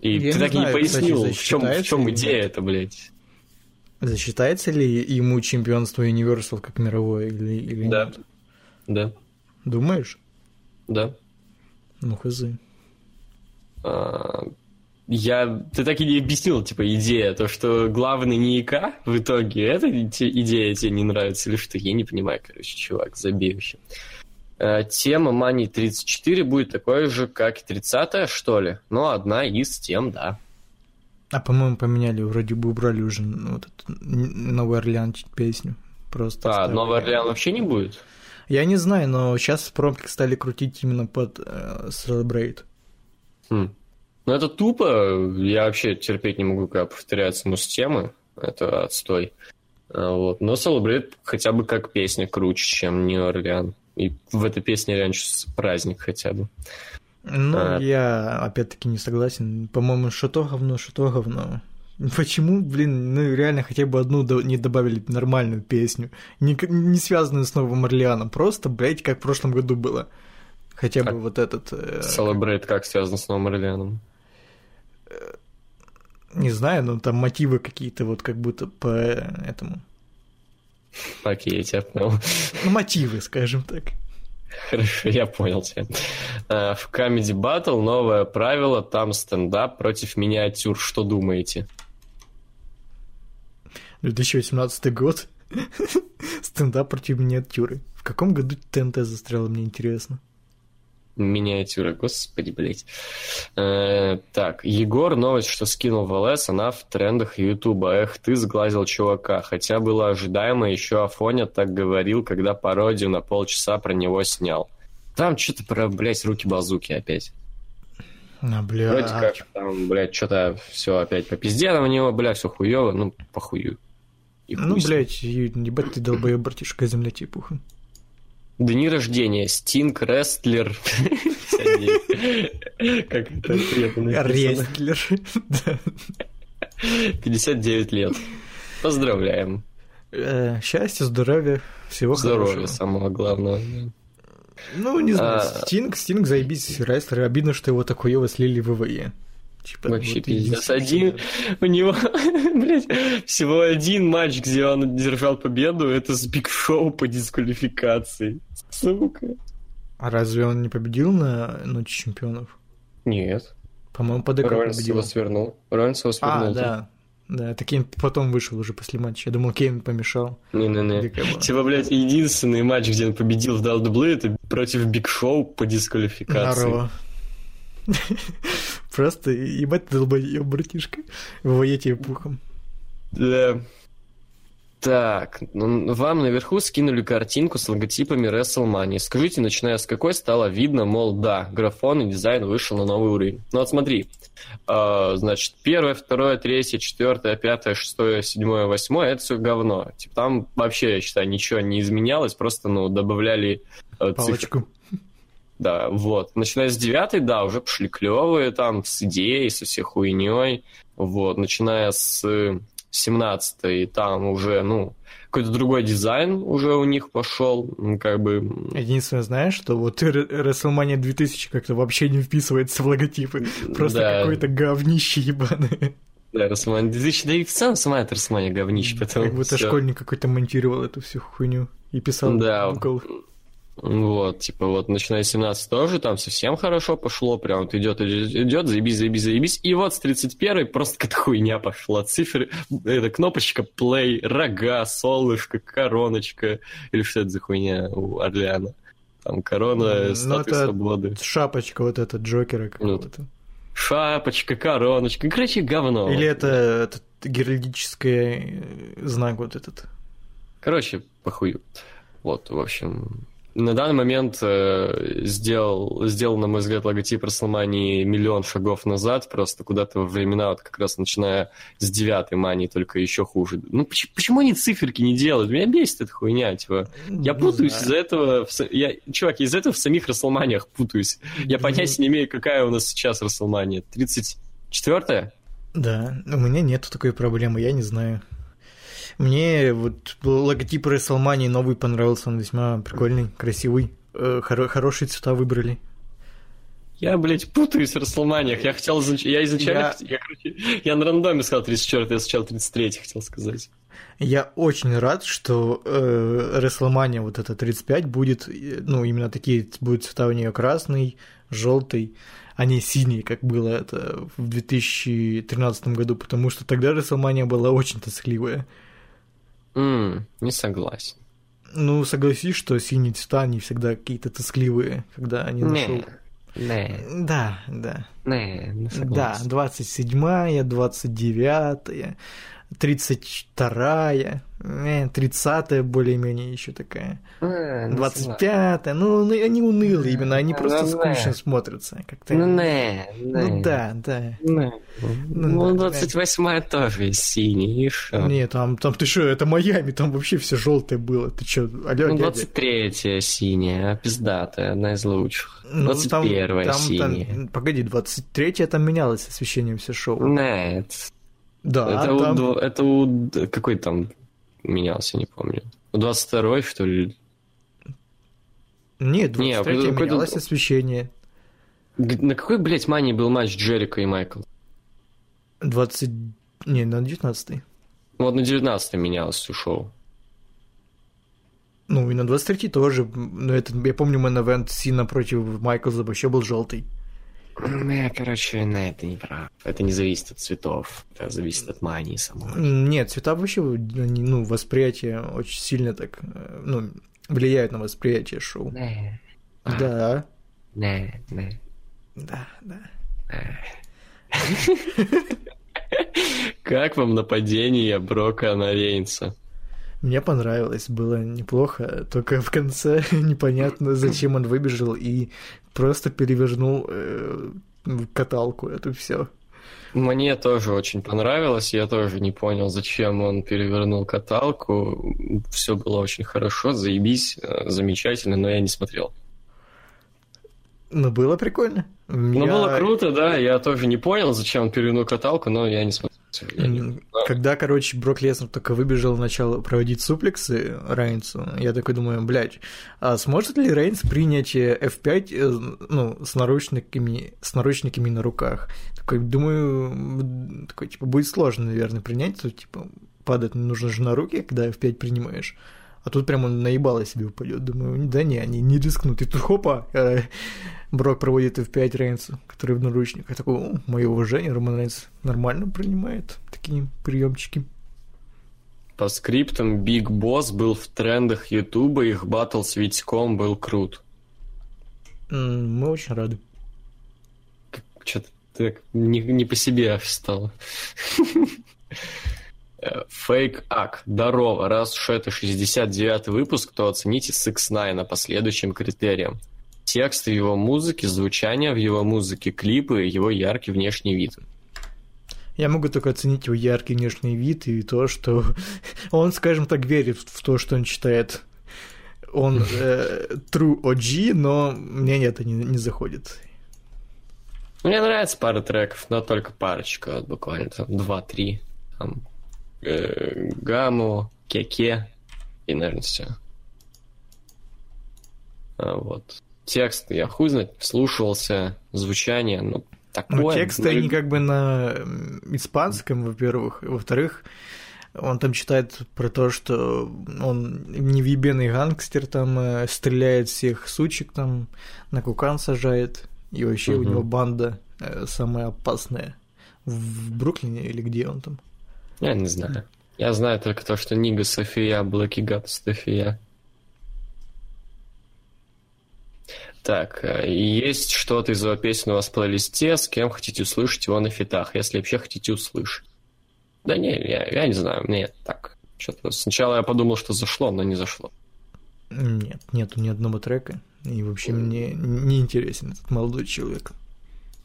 И Я ты не так знаю, не пояснил, кстати, в чем, в чем идея это, блядь. Засчитается ли ему чемпионство Universal как мировое или, или да. нет? Да. Думаешь? Да. Ну, хз. А, я... Ты так и не объяснил, типа, идея, то, что главный не ИК в итоге, эта идея тебе не нравится или что? Я не понимаю, короче, чувак, забей вообще. Э, тема Money 34 будет такой же, как и 30 что ли? Ну, одна из тем, да. А, по-моему, поменяли, вроде бы убрали уже вот эту Новый Орлеан песню. Просто а, Новый Орлеан вообще не будет? Я не знаю, но сейчас промке стали крутить именно под э, Celebrate. Хм. Ну, это тупо. Я вообще терпеть не могу, когда повторяются муз-темы. Это отстой. А, вот. Но Celebrate хотя бы как песня круче, чем New Orleans. И в этой песне раньше праздник хотя бы. Ну, а... я опять-таки не согласен. По-моему, что то говно, что то говно. Почему, блин, ну реально хотя бы одну до... не добавили нормальную песню, не, не связанную с Новым Орлеаном, просто, блядь, как в прошлом году было. Хотя а бы вот этот... Э... Celebrate как связан с Новым Орлеаном? не знаю, но там мотивы какие-то вот как будто по этому. Окей, я тебя понял. Ну, мотивы, скажем так. Хорошо, я понял тебя. А, в Comedy Battle новое правило, там стендап против миниатюр. Что думаете? 2018 год. Стендап против миниатюры. В каком году ТНТ застряло, мне интересно. Миниатюра, господи, блядь. Э, так, Егор, новость, что скинул в ЛС, она в трендах Ютуба. Эх, ты сглазил чувака. Хотя было ожидаемо, еще Афоня так говорил, когда пародию на полчаса про него снял. Там что-то про, блядь, руки-базуки опять. А, бля. Вроде как там, блядь, что-то все опять по пизде на него, бля, все хуево, ну, похую. И ну, блядь, ебать ты долбоеб, братишка, земля типуха. Дни рождения. Стинг, рестлер. Как это приятно Рестлер. 59 лет. Поздравляем. Э, счастья, здоровья, всего хорошего. Здоровья, самого главного. Ну, не знаю, а... Стинг, Стинг, заебись, рестлер. Обидно, что его такое слили в ВВЕ. Типа, Вообще вот пиздец. Один, у него, блядь, всего один матч, где он одержал победу, это с Биг Шоу по дисквалификации. Сука. А разве он не победил на Ночи чемпионов? Нет. По-моему, по ДК Роллинс его свернул. Роллинс его свернул. А, да. Да, это Кейн потом вышел уже после матча. Я думал, Кейн помешал. Не-не-не. Типа, блядь, единственный матч, где он победил в WWE, это против Биг Шоу по дисквалификации. Здорово. Просто ебать ты долбоеб, братишка. Тебе пухом. Да. Так, ну, вам наверху скинули картинку с логотипами WrestleMania. Скажите, начиная с какой стало видно, мол, да, графон и дизайн вышел на новый уровень. Ну вот смотри, э, значит, первое, второе, третье, четвертое, пятое, шестое, седьмое, восьмое, это все говно. Типа там вообще, я считаю, ничего не изменялось, просто, ну, добавляли э, цифры. Да, вот. Начиная с девятой, да, уже пошли клевые там, с идеей, со всей хуйней. Вот. Начиная с семнадцатой, там уже, ну, какой-то другой дизайн уже у них пошел, как бы... Единственное, знаешь, что вот WrestleMania 2000 как-то вообще не вписывается в логотипы, просто да. какое-то говнище ебаное. Да, WrestleMania 2000, да и в целом сама эта WrestleMania говнище, потому Как будто всё. школьник какой-то монтировал эту всю хуйню и писал да. Буквы. Вот, типа, вот, начиная с 17 тоже там совсем хорошо пошло, прям вот идет, идет, заебись, заебись, заебись. И вот с 31 просто какая-то хуйня пошла. Цифры, это кнопочка play, рога, солнышко, короночка. Или что это за хуйня у Орлеана? Там корона, ну, статуя свободы. Шапочка вот эта Джокера какого-то. Ну, шапочка, короночка, короче, говно. Или это этот геральдический знак вот этот. Короче, похую. Вот, в общем, на данный момент э, сделал, сделал, на мой взгляд, логотип WrestleMania миллион шагов назад, просто куда-то во времена, вот как раз начиная с девятой мании, только еще хуже. Ну, почему, почему они циферки не делают? Меня бесит эта хуйня, типа. Я путаюсь из-за этого... В, я, чувак, из-за этого в самих WrestleMania путаюсь. Я понятия не имею, какая у нас сейчас WrestleMania. 34-я? Да, у меня нету такой проблемы, я не знаю. Мне вот логотип WrestleMania новый понравился, он весьма прикольный, красивый. Э, хоро- хорошие цвета выбрали. Я, блядь, путаюсь в Расселманиях. Я хотел... Я изначально... Я, я, короче, я на рандоме сказал 34 я сначала 33 хотел сказать. Я очень рад, что э, WrestleMania вот это 35 будет, ну, именно такие будут цвета у нее красный, желтый, а не синий, как было это в 2013 году, потому что тогда WrestleMania была очень тоскливая. Mm, не согласен. Ну, согласись, что синие цвета, они всегда какие-то тоскливые, когда они нашел. Не. Да, да. Не, не согласен. Да, 27-я, 29-я, 32-я, 30-я более-менее еще такая. 25-я, ну, ну, они унылые именно, они просто скучно смотрятся. Как-то. Ну, не, Ну, да, да. Ну, 28-я тоже синий, и шо? Нет, там, там ты что, это Майами, там вообще все желтое было. Ты что, алло, Ну, 23-я синяя, пиздатая, одна из лучших. 21-я синяя. Погоди, 23-я там менялось освещение все шоу. Нет. Да, это, там... у, это у... Какой там менялся, не помню. У 22 что ли? Нет, 23 не, менялось освещение. На какой, блядь, мании был матч Джерика и Майкл? 20... Не, на 19 Вот на 19 менялось все шоу. Ну, и на 23 тоже. Но это, я помню, мэн-эвент Сина против Майклза вообще был желтый. Я, короче, на это не прав. Это не зависит от цветов, это зависит от мании самой. Нет, цвета вообще, ну, восприятие очень сильно так, э, ну, влияют на восприятие шоу. Не. Да. Не, не. Да, да. Как вам нападение Брока на Рейнса? Мне понравилось, было неплохо, только в конце непонятно, зачем он выбежал и просто перевернул э, каталку, это все. Мне тоже очень понравилось, я тоже не понял, зачем он перевернул каталку. Все было очень хорошо, заебись, э, замечательно, но я не смотрел. Ну, было прикольно. Ну, я... было круто, да, я тоже не понял, зачем он перевернул каталку, но я не смотрел сожалению. Когда, короче, Брок Леснер только выбежал начал проводить суплексы Рейнсу, я такой думаю, блядь, а сможет ли Рейнс принять F5 э, ну, с наручниками, с наручниками на руках? Такой, думаю, такой, типа, будет сложно, наверное, принять, то, типа, падать нужно же на руки, когда F5 принимаешь. А тут прям он наебало себе упадет. Думаю, да не, они не рискнут. И тут хопа, э, Брок проводит F5 Рейнса, который в наручниках. Я такой, мое уважение, Роман Рейнс нормально принимает такие приемчики. По скриптам Биг Босс был в трендах Ютуба, их батл с Витьком был крут. Мы очень рады. Что-то так не, не по себе стало. Фейк Ак. Здорово. Раз уж это 69 выпуск, то оцените Six Nine по следующим критериям. Текст в его музыке, звучание в его музыке, клипы, его яркий внешний вид. Я могу только оценить его яркий внешний вид и то, что он, скажем так, верит в то, что он читает. Он э, true OG, но мне это не, не заходит. Мне нравится пара треков, но только парочка, вот буквально там два-три. Там э, гамму, кеке и, наверное, все. А, вот. Текст я хуй знать, слушался, звучание, ну, такое. Ну, тексты, они как бы на испанском, во-первых, во-вторых, он там читает про то, что он невъебенный гангстер, там э, стреляет всех сучек, там на кукан сажает, и вообще угу. у него банда э, самая опасная в Бруклине или где он там. Я не знаю. Я знаю только то, что Нига София, Блэки Гат София. Так, э, есть что-то из его песен у вас в плейлисте, с кем хотите услышать его на фитах, если вообще хотите услышать. Да не, я, я не знаю, мне так. Что-то сначала я подумал, что зашло, но не зашло. Нет, нету ни одного трека. И вообще мне не интересен этот молодой человек.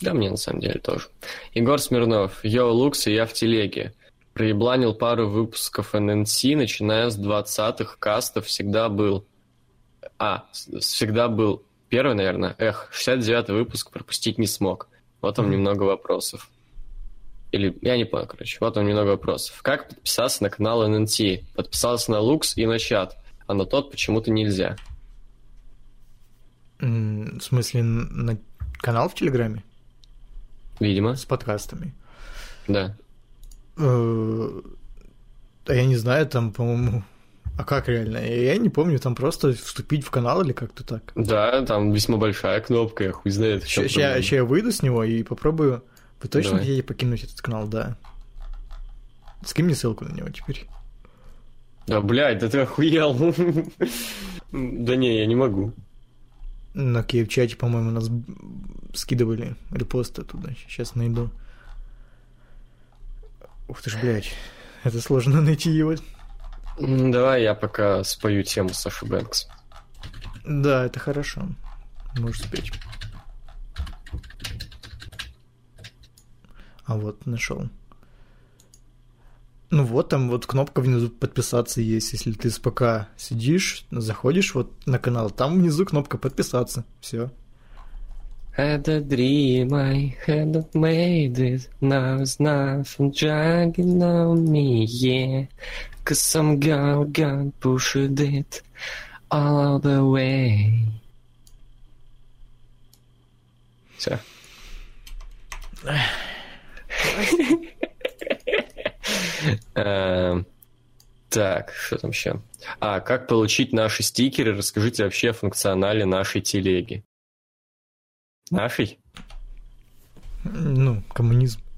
Да, мне на самом деле тоже. Егор Смирнов, Йоу Лукс и я в телеге. Проебланил пару выпусков ННС, начиная с 20-х кастов, всегда был... А, всегда был первый, наверное. Эх, 69-й выпуск пропустить не смог. Вот там mm-hmm. немного вопросов. Или, я не понял, короче. Вот там немного вопросов. Как подписаться на канал ННТ? Подписался на Лукс и на чат, а на тот почему-то нельзя. В смысле, на канал в Телеграме? Видимо. С подкастами? Да. А я не знаю, там, по-моему... А как реально? Я не помню, там просто вступить в канал или как-то так? Да, там весьма большая кнопка, я хуй знает. Сейчас я выйду с него и попробую. Вы точно Давай. хотите покинуть этот канал, да? Скинь мне ссылку на него теперь. Да, блядь, да ты охуел. да не, я не могу. На Киев-чате, по-моему, нас скидывали репосты туда. Сейчас найду. Ух ты ж, блядь. Это сложно найти его. Давай я пока спою тему Саши Бэнкс. Да, это хорошо. Можешь спеть. А вот, нашел. Ну вот, там вот кнопка внизу подписаться есть. Если ты с ПК сидишь, заходишь вот на канал, там внизу кнопка подписаться. Все. Had a dream, I hadn't made it. Now it's nothing dragging on me, yeah. Cause some girl got pushed it all the way. Все. Эм, так, что там еще? А, как получить наши стикеры? Расскажите вообще о функционале нашей телеги. Нашей? Ну, коммунизм.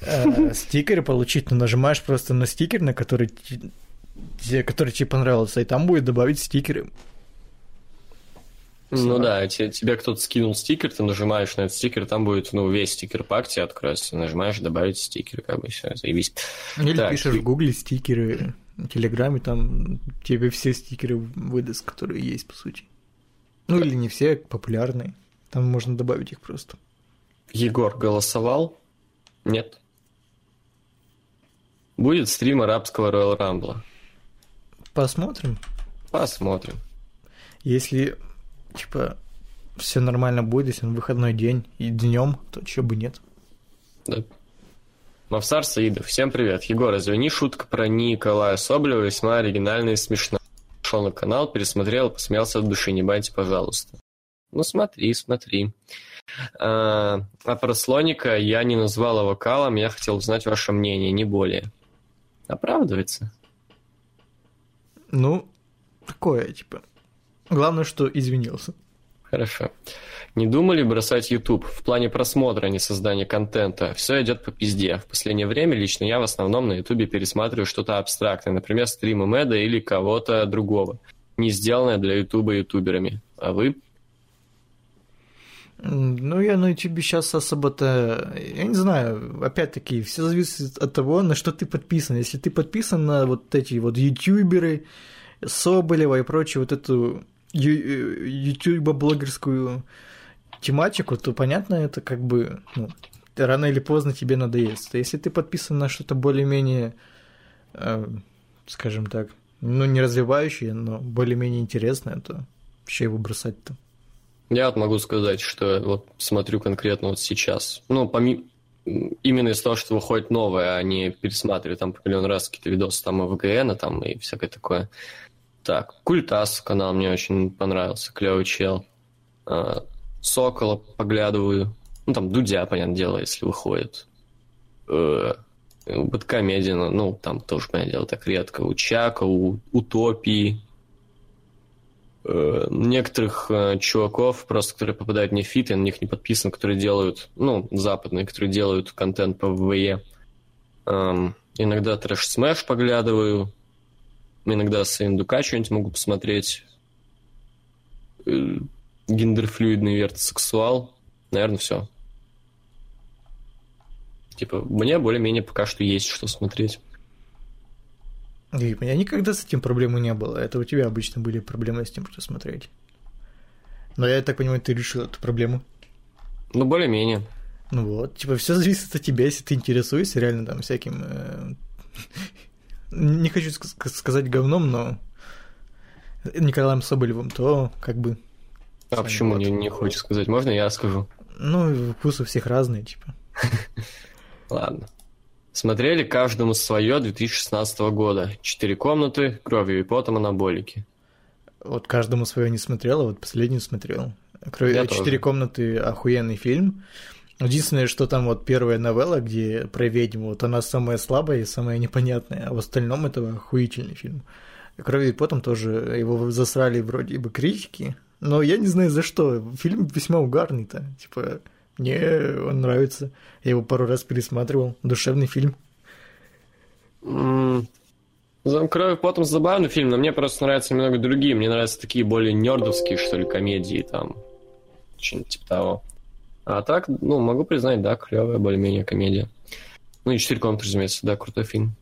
Э, стикеры получить, ну, нажимаешь просто на стикер, на который, который тебе понравился, и там будет добавить стикеры. Ну да, тебе кто-то скинул стикер, ты нажимаешь на этот стикер, там будет, ну, весь стикер пак тебе откроется, нажимаешь добавить стикер, как бы все, заебись. Или так, пишешь и... в гугле стикеры, в телеграме, там тебе все стикеры выдаст, которые есть, по сути. Ну или не все, популярные, там можно добавить их просто. Егор голосовал? Нет. Будет стрим арабского Royal Rumble. Посмотрим. Посмотрим. Если типа, все нормально будет, если на выходной день и днем, то чего бы нет. Да. Мавсар Саидов, всем привет. Егор, извини, шутка про Николая Соболева весьма оригинальная и смешная. Шел на канал, пересмотрел, посмеялся от души, не байте, пожалуйста. Ну смотри, смотри. А, а про слоника я не назвала вокалом, я хотел узнать ваше мнение, не более. Оправдывается? Ну, такое, типа, Главное, что извинился. Хорошо. Не думали бросать YouTube в плане просмотра, а не создания контента? Все идет по пизде. В последнее время лично я в основном на YouTube пересматриваю что-то абстрактное, например, стримы Мэда или кого-то другого, не сделанное для YouTube ютуберами. А вы? Ну, я на YouTube сейчас особо-то... Я не знаю, опять-таки, все зависит от того, на что ты подписан. Если ты подписан на вот эти вот ютуберы, Соболева и прочую вот эту ютуба-блогерскую тематику, то понятно, это как бы ну, рано или поздно тебе надоест. А если ты подписан на что-то более-менее, э, скажем так, ну, не развивающее, но более-менее интересное, то вообще его бросать-то? Я вот могу сказать, что вот смотрю конкретно вот сейчас. Ну, помимо именно из того, что выходит новое, а не пересматриваю там по миллион раз какие-то видосы там и ВГН, там и всякое такое. Так, Культас канал мне очень понравился, клевый чел. А, Сокола поглядываю. Ну, там Дудя, понятное дело, если выходит. BadComedian а, ну, там тоже, понятное дело, так редко. У Чака, у Утопии. Э, некоторых э, чуваков, просто которые попадают мне в feed, я на них не подписан, которые делают, ну, западные, которые делают контент по WWE. Эм, иногда трэш смэш поглядываю, Иногда с Индука что-нибудь могу посмотреть. Э, гендерфлюидный вертосексуал. Наверное, все. Типа, мне более-менее пока что есть что смотреть. И у меня никогда с этим проблемы не было. Это у тебя обычно были проблемы с тем, что смотреть. Но я так понимаю, ты решил эту проблему. Ну, более-менее. Ну вот, типа, все зависит от тебя, если ты интересуешься реально там всяким э, не хочу сказать говном, но Николаем Соболевым, то как бы... А почему вот. не, не хочешь сказать? Можно я скажу? Ну, вкусы всех разные, типа. Ладно. Смотрели каждому свое 2016 года. Четыре комнаты, кровью и потом анаболики. Вот каждому свое не смотрел, а вот последнюю смотрел. Кровь... Четыре комнаты охуенный фильм. Единственное, что там вот первая новелла, где про ведьму, вот она самая слабая и самая непонятная, а в остальном это охуительный фильм. Крови и потом тоже его засрали вроде бы критики, но я не знаю за что. Фильм весьма угарный-то. Типа, мне он нравится. Я его пару раз пересматривал. Душевный фильм. Mm. Кровь потом забавный фильм, но мне просто нравятся немного другие. Мне нравятся такие более нердовские, что ли, комедии там. Что-нибудь типа того. А так, ну, могу признать, да, клевая более-менее комедия. Ну и «Четыре комнаты», разумеется, да, крутой фильм.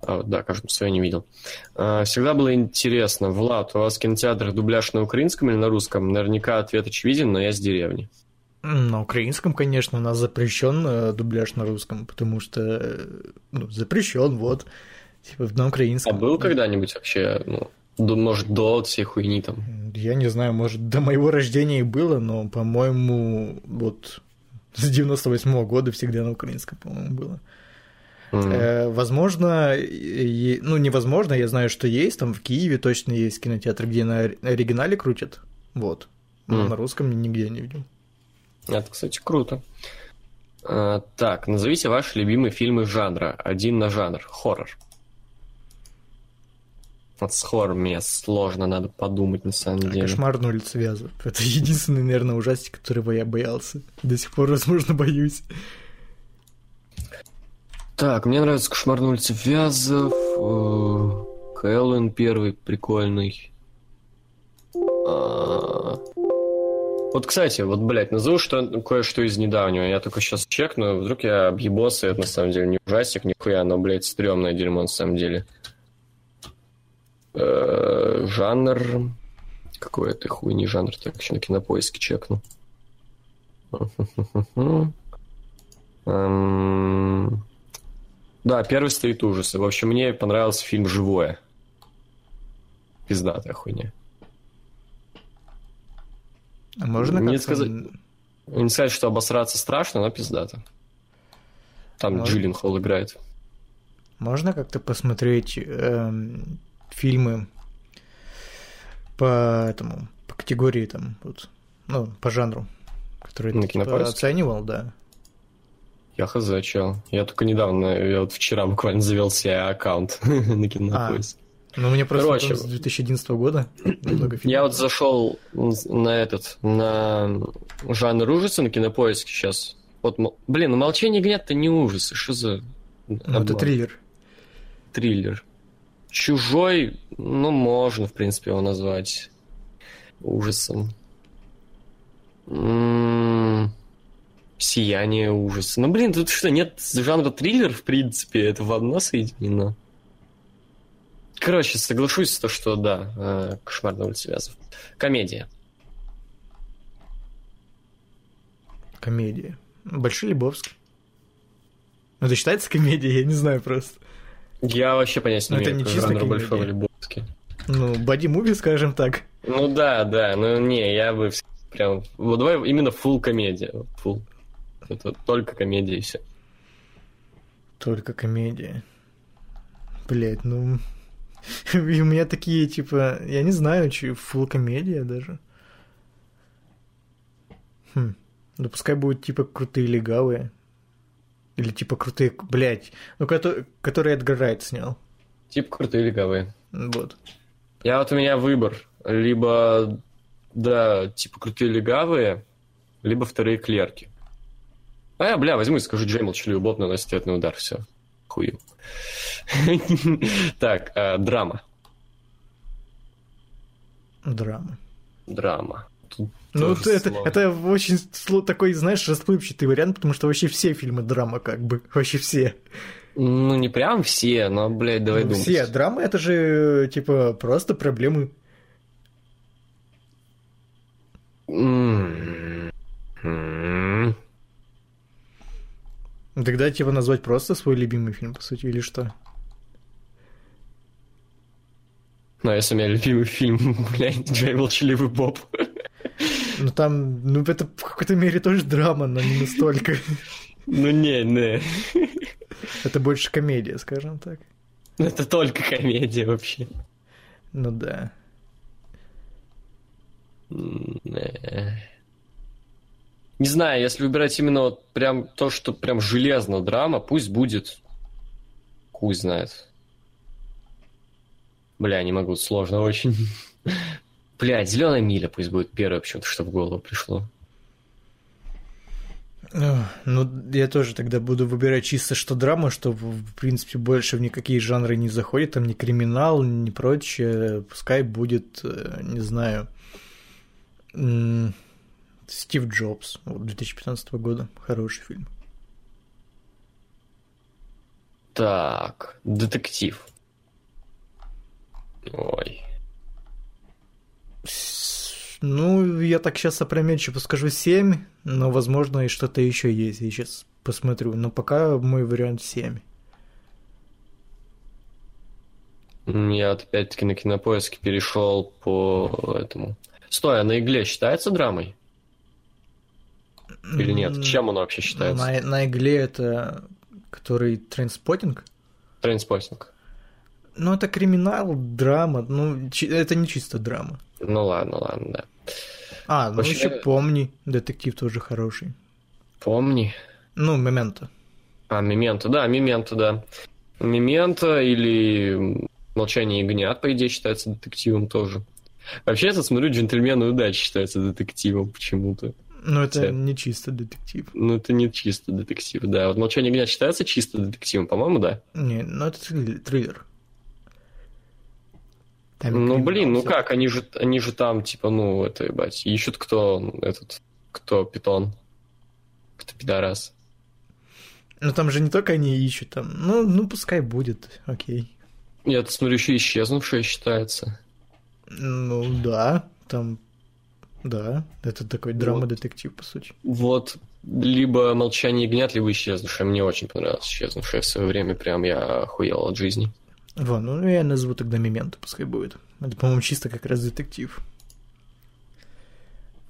А, да, кажется, свое не видел. А, всегда было интересно. Влад, у вас в кинотеатрах дубляж на украинском или на русском? Наверняка ответ очевиден, но я с деревни. На украинском, конечно, у нас запрещен э, дубляж на русском, потому что э, ну, запрещен, вот. Типа на украинском. А был когда-нибудь вообще, ну, может, до всей хуйни там? Я не знаю, может, до моего рождения и было, но, по-моему, вот с 98 -го года всегда на украинском, по-моему, было. Mm-hmm. Э, возможно, и, ну, невозможно, я знаю, что есть, там в Киеве точно есть кинотеатр, где на оригинале крутят, вот. Но mm. на русском нигде не видел. Это, кстати, круто. А, так, назовите ваши любимые фильмы жанра. Один на жанр. Хоррор. Вот с хоррором мне сложно, надо подумать на самом деле. Кошмар на улице Вязов. Это единственный, наверное, ужастик, которого я боялся. До сих пор, возможно, боюсь. Так, мне нравится Кошмар на улице Вязов. Э, Хэллоуин первый прикольный. А, вот, кстати, вот, блядь, назову что кое-что из недавнего. Я только сейчас чекну, вдруг я объебался, это на самом деле не ужастик, нихуя, но, блядь, стрёмное дерьмо на самом деле. Э, жанр... Какой это хуйни жанр? Так, еще на кинопоиске чекну. Эм, да, первый стоит ужасы. В общем, мне понравился фильм «Живое». Пиздатая хуйня. А можно не сказать, не сказать, что обосраться страшно, но пиздато. Там Можно... Джиллин Холл играет. Можно как-то посмотреть э, фильмы по этому по категории там вот ну по жанру, который ты типа, оценивал, да. Я хз, чел. Я только недавно, я вот вчера буквально завел себе аккаунт на кинопоиске. Ну, мне просто Короче, с 2011 года много фильмов. Я вот зашел на этот, на жанр ужаса на кинопоиске сейчас. Вот, блин, ну молчание гнят-то не ужасы, что за... Ну, это триллер. Триллер. Чужой, ну, можно, в принципе, его назвать ужасом. М-м-м. Сияние ужаса. Ну, блин, тут что, нет жанра триллер, в принципе, это в одно соединено. Короче, соглашусь, то, что да, э, кошмар на улице Вязов. Комедия. Комедия. Большой Лебовский. Ну, это считается комедией? Я не знаю просто. Я вообще понятия не имею, это не чисто. Большого Лебовски. Ну, боди-муви, скажем так. Ну да, да, ну не, я бы прям... Вот давай именно full комедия. Full. Это только комедия и все. Только комедия. Блять, ну... И у меня такие, типа, я не знаю, че, фул комедия даже. Хм. Ну, пускай будут, типа, крутые легавые. Или, типа, крутые, блядь, ну, которые, которые Эдгар Райт снял. Типа, крутые легавые. Вот. Я вот у меня выбор. Либо, да, типа, крутые легавые, либо вторые клерки. А я, бля, возьму и скажу Джей молчаливый боб наносит ответный удар, все. Хую. Так, э, драма. Драма. Драма. ну, это, это, это очень такой, знаешь, расплывчатый вариант, потому что вообще все фильмы драма, как бы. Вообще все. Ну, не прям все, но, блядь, давай ну, думать. Все. Драма это же, типа, просто проблемы. Mm-hmm. Тогда типа назвать просто свой любимый фильм, по сути, или что? Ну, а если у меня любимый фильм, блядь, Джей Молчаливый Боб. Ну там, ну это в какой-то мере тоже драма, но не настолько. Ну не, не. Это больше комедия, скажем так. Это только комедия вообще. Ну да. Не. Не знаю, если выбирать именно вот прям то, что прям железно драма, пусть будет. Хуй знает. Бля, не могу, сложно очень. Блядь, зеленая миля пусть будет первое почему-то, что в голову пришло. Ну, я тоже тогда буду выбирать чисто что драма, что, в принципе, больше в никакие жанры не заходит, там ни криминал, ни прочее. Пускай будет, э, не знаю, Стив Джобс, вот, 2015 года. Хороший фильм. Так, детектив. Ой. Ну, я так сейчас опрометчиво скажу 7, но, возможно, и что-то еще есть. Я сейчас посмотрю. Но пока мой вариант 7. Я опять-таки на кинопоиске перешел по этому. Стой, а на игле считается драмой? Или нет? Чем оно вообще считается? На, на игле это который Trainspotting? Trainspotting. Ну, это криминал, драма. Ну, это не чисто драма. Ну ладно, ладно, да. А, ну Вообще... еще помни, детектив тоже хороший. Помни. Ну, Memento. А, Memento, да, Memento, да. Memento или Молчание ягнят, по идее, считается детективом тоже. Вообще, я смотрю, джентльмены удачи считается детективом почему-то. Ну, это Хотя... не чисто детектив. Ну, это не чисто детектив, да. Вот «Молчание ягнят» считается чисто детективом, по-моему, да? Не, ну это триллер. Там ну, блин, ну как, они же, они же там, типа, ну, это, ебать, ищут кто этот, кто питон, кто пидорас. Ну, там же не только они ищут, там, ну, ну, пускай будет, окей. Нет, смотрю, еще исчезнувшая считается. Ну, да, там, да, это такой драма-детектив, по сути. Вот, либо «Молчание ягнят», либо «Исчезнувшая». Мне очень понравилось «Исчезнувшая» в свое время, прям я охуел от жизни. Вон, ну я назову тогда Мементо, пускай будет. Это, по-моему, чисто как раз детектив.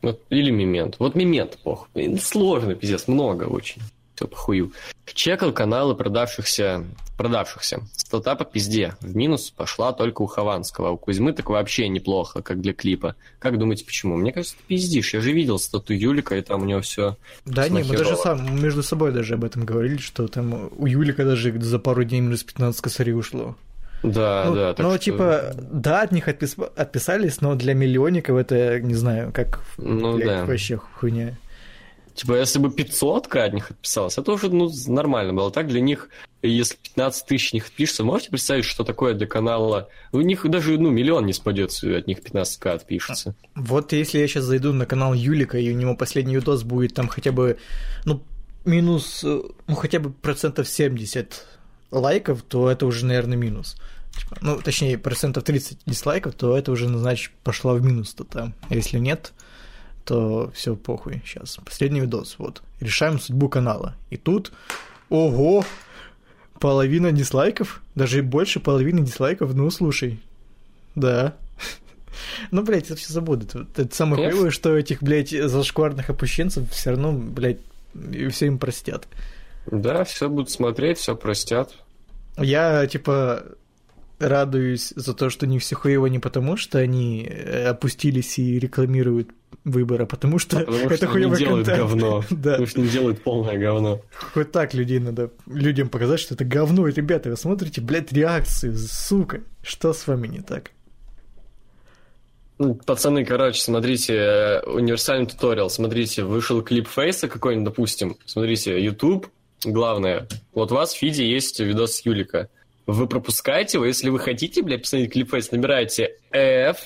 Вот, или Мемент. Вот Мемент, пох. Сложно, пиздец, много очень. Все похую. Чекал каналы продавшихся, продавшихся. Стата по пизде. В минус пошла только у Хованского. У Кузьмы так вообще неплохо, как для клипа. Как думаете, почему? Мне кажется, ты пиздишь. Я же видел стату Юлика, и там у него все. Да, не, мы даже сам между собой даже об этом говорили, что там у Юлика даже за пару дней минус 15 косарей ушло. Да, ну, да. Ну, что... типа, да, от них отпис... отписались, но для миллионников это, не знаю, как ну, блядь, да. вообще хуйня. Типа, если бы 500 от них отписалось, это уже ну, нормально было. Так для них, если 15 тысяч них отпишется, можете представить, что такое для канала? У них даже ну, миллион не спадет, от них 15к отпишется. Вот если я сейчас зайду на канал Юлика, и у него последний видос будет там хотя бы, ну, минус, ну, хотя бы процентов 70 лайков, то это уже, наверное, минус. Типа, ну, точнее, процентов 30 дизлайков, то это уже, значит, пошла в минус-то там. Если нет, то все похуй. Сейчас, последний видос, вот. Решаем судьбу канала. И тут, ого, половина дизлайков, даже больше половины дизлайков, ну, слушай, да. Ну, блядь, это все забудут. Это самое хуевое, что этих, блядь, зашкварных опущенцев все равно, блядь, все им простят. Да, все будут смотреть, все простят. Я, типа, радуюсь за то, что не все хуево не потому, что они э, опустились и рекламируют выбор, а потому что а потому это что хуевый делают контент. говно. да. Потому что не делают полное говно. Хоть так людей надо людям показать, что это говно. И, ребята, вы смотрите, блядь, реакцию, сука. Что с вами не так? Ну, пацаны, короче, смотрите, э, универсальный туториал, смотрите, вышел клип Фейса какой-нибудь, допустим, смотрите, YouTube, главное, вот у вас в фиде есть видос с Юлика, вы пропускаете его, если вы хотите, блядь, посмотреть клип Фейс, набираете F,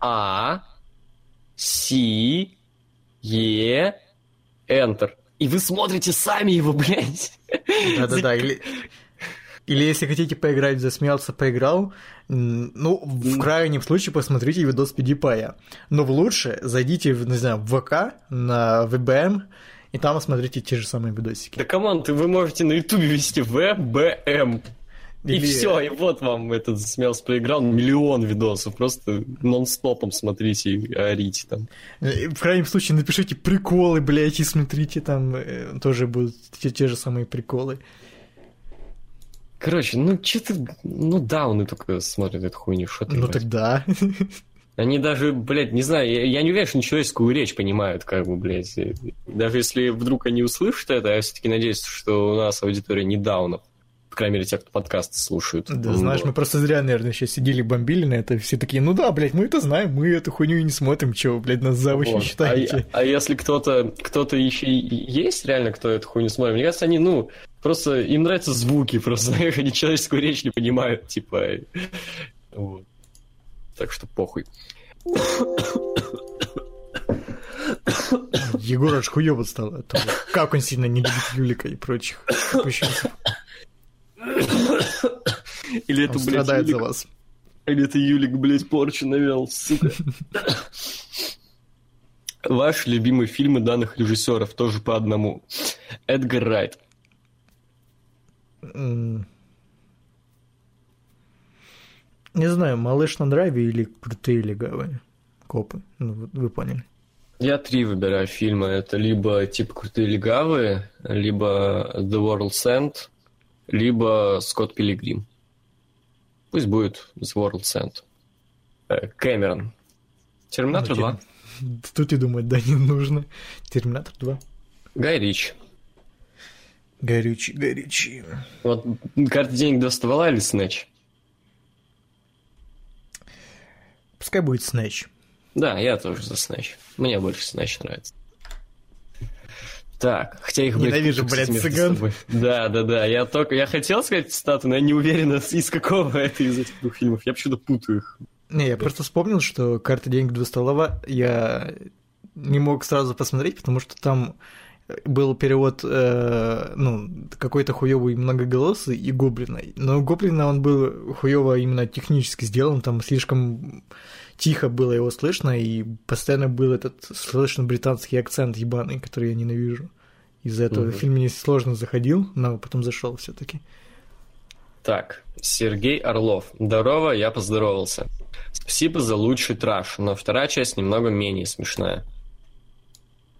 A, C, E, Enter. И вы смотрите сами его, блядь. Да-да-да, или... Или если хотите поиграть засмеялся, поиграл, ну, в крайнем случае посмотрите видос PewDiePie. Но в лучше зайдите, не знаю, в ВК, на VBM, и там смотрите те же самые видосики. Да, команд, вы можете на Ютубе вести VBM. И Или... все, и вот вам этот смелс поиграл миллион видосов, просто нон-стопом смотрите и орите там. Э, в крайнем случае напишите приколы, блядь, и смотрите, там э, тоже будут те, те же самые приколы. Короче, ну что ты, ну дауны только смотрят эту хуйню, что ты Ну тогда. Они даже, блядь, не знаю, я, я не уверен, что они человеческую речь понимают, как бы, блядь. Даже если вдруг они услышат это, я все-таки надеюсь, что у нас аудитория не даунов по крайней мере, те, кто подкасты слушают. Да, знаешь, мы просто зря, наверное, сейчас сидели, бомбили на это, все такие, ну да, блядь, мы это знаем, мы эту хуйню и не смотрим, чего, блядь, нас завучи вот. считаете. А, а если кто-то, кто-то еще есть реально, кто эту хуйню смотрит, мне кажется, они, ну, просто, им нравятся звуки, просто, они человеческую речь не понимают, типа, вот. Так что похуй. Егор аж хуёво стал. Как он сильно не любит Юлика и прочих Или это, Он блядь, страдает Юлик... за вас. Или это Юлик, блядь, порчу навел, сука. Ваш любимый фильмы данных режиссеров тоже по одному. Эдгар Райт. Не знаю, «Малыш на драйве» или «Крутые легавые копы». Ну, вы поняли. Я три выбираю фильмы. Это либо типа «Крутые легавые», либо «The World's End», либо Скотт Пилигрим. Пусть будет The World's End. Э, Кэмерон. Терминатор ну, 2. Тут и думать, да, не нужно. Терминатор 2. Гай Рич. Гай Ричи. Вот карта денег до ствола или снэч? Пускай будет Снэч. Да, я тоже за Снэч. Мне больше Снэч нравится. Так, хотя их, блядь, Ненавижу, блядь, цыган. Да, да, да. Я только. Я хотел сказать стату, но я не уверен, из какого это из этих двух фильмов. Я почему-то путаю их. Не, я просто вспомнил, что карта денег два столова я не мог сразу посмотреть, потому что там был перевод, э, ну, какой-то хуёвый многоголосый и гоблина. Но гоблина он был хуёво именно технически сделан, там слишком тихо было его слышно, и постоянно был этот слышно британский акцент ебаный, который я ненавижу. Из-за этого угу. фильм мне сложно заходил, но потом зашел все таки Так, Сергей Орлов. Здорово, я поздоровался. Спасибо за лучший траш, но вторая часть немного менее смешная.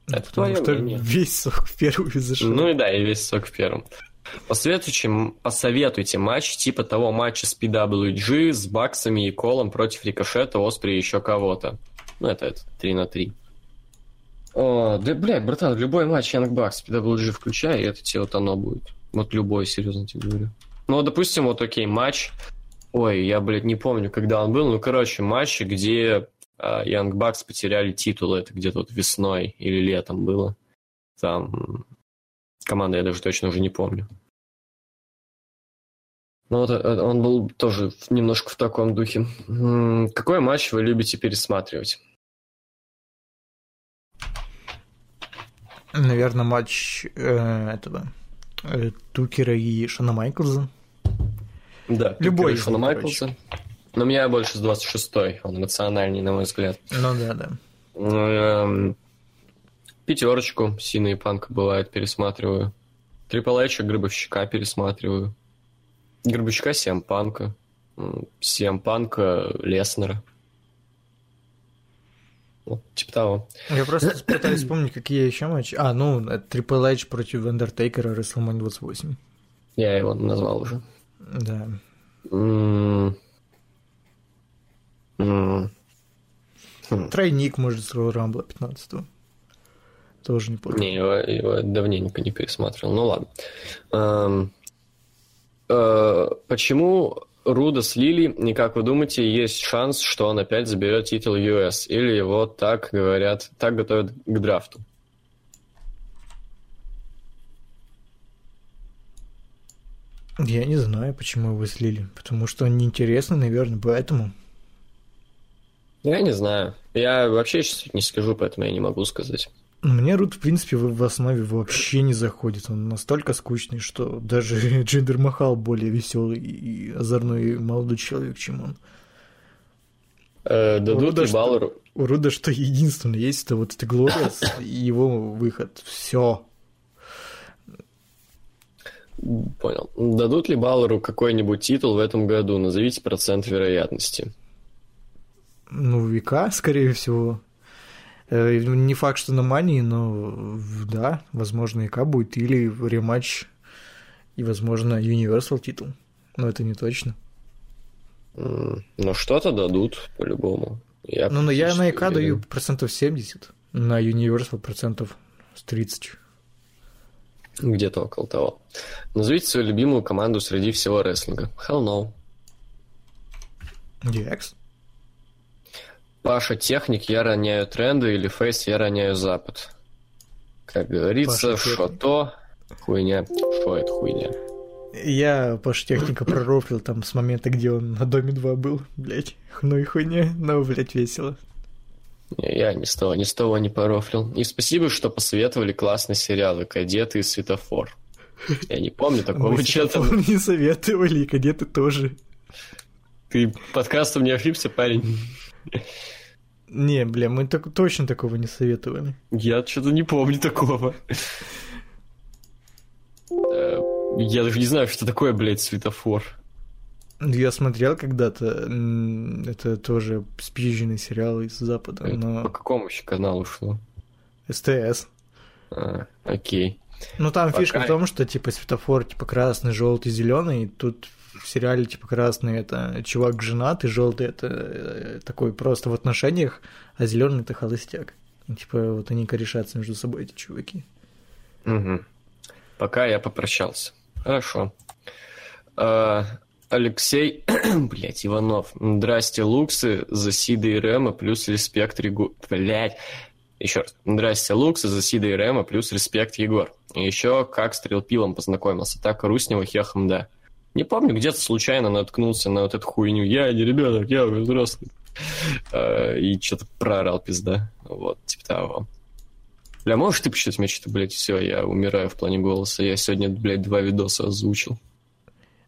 Это Потому что мнение. весь сок в первую зашел. Ну и да, и весь сок в первом. Посоветуйте, посоветуйте матч типа того матча с PWG, с Баксами и Колом против Рикошета, Оспри и еще кого-то. Ну, это, это 3 на 3. О, да, блядь, братан, любой матч Янг Бакс, PWG включай, и это тебе вот оно будет. Вот любой, серьезно тебе говорю. Ну, допустим, вот окей, матч. Ой, я, блядь, не помню, когда он был. Ну, короче, матч, где Янг uh, Бакс потеряли титул. Это где-то вот весной или летом было. Там команда я даже точно уже не помню. Ну вот э, он был тоже немножко в таком духе. Какой матч вы любите пересматривать? Наверное, матч э, этого э, Тукера и Шона Майклза. Да, любой Шона Майклза. Но меня больше с 26-й, он эмоциональней, на мой взгляд. Ну да, да. Пятерочку Сина и Панка бывает пересматриваю. Трипл Эйча Гробовщика пересматриваю. Гробовщика Сиам Панка. Сиам Панка Леснера. Вот, типа того. Я просто пытаюсь вспомнить, какие еще матчи. А, ну, Triple H против Undertaker WrestleMania 28. Я его назвал уже. Да. Mm. Mm. Тройник, может, с Royal Rumble 15 -го. Тоже неплохо. Не, его, его давненько не пересматривал. Ну ладно. Эм, э, почему Руда с Лили, и как вы думаете, есть шанс, что он опять заберет титул US? Или его так говорят, так готовят к драфту? Я не знаю, почему его слили. Потому что он неинтересный, наверное, поэтому. Я не знаю. Я вообще сейчас не скажу, поэтому я не могу сказать. Мне Рут, в принципе, в основе вообще не заходит. Он настолько скучный, что даже Джиндер Махал более веселый и озорной молодой человек, чем он. Э, дадут ли Баллару? У Руда что единственное есть, это вот это Глориас и его выход. Все. Понял. Дадут ли Баллару какой-нибудь титул в этом году? Назовите процент вероятности. Ну, века, скорее всего. Э, не факт, что на мании, но да, возможно, ИК будет. Или рематч и, возможно, Universal титул. Но это не точно. Ну, что-то дадут, по-любому. Я ну, но я на ИК даю процентов 70, на Universal процентов 30. Где-то около того. Назовите свою любимую команду среди всего рестлинга. Hell no. DX. Паша техник, я роняю тренды, или фейс, я роняю запад. Как говорится, что то, хуйня, что это хуйня. Я Паша Техника пророфлил там с момента, где он на Доме 2 был, блять. Ну и хуйня, но, блять, весело. Я ни с того, ни с того не порофлил. И спасибо, что посоветовали классные сериалы «Кадеты» и «Светофор». Я не помню такого чего-то. не советовали, и «Кадеты» тоже. Ты подкастом не ошибся, парень? Не, бля, мы так, точно такого не советовали. Я что-то не помню такого. Э, я даже не знаю, что такое, блядь, светофор. Я смотрел когда-то, это тоже спизженный сериал из Запада, но... По какому еще каналу шло? СТС. А, окей. Ну там Пока... фишка в том, что типа светофор типа красный, желтый, зеленый, тут в сериале типа красный это чувак женат, и желтый это э, такой просто в отношениях, а зеленый это холостяк. Ну, типа вот они корешатся между собой, эти чуваки. Угу. Пока я попрощался. Хорошо. А, Алексей, блять, Иванов. Здрасте, Луксы, за Сида и Рема, плюс респект Регу... Блять. Еще раз. Здрасте, Луксы, за Сида и Рема, плюс респект Егор. И еще как с Трилпилом познакомился. Так Руснева хехом, да. Не помню, где-то случайно наткнулся на вот эту хуйню. Я не ребенок, я взрослый. А, и что-то проорал пизда. Вот, типа того. Бля, можешь ты почитать мне что-то, блядь, все, я умираю в плане голоса. Я сегодня, блядь, два видоса озвучил.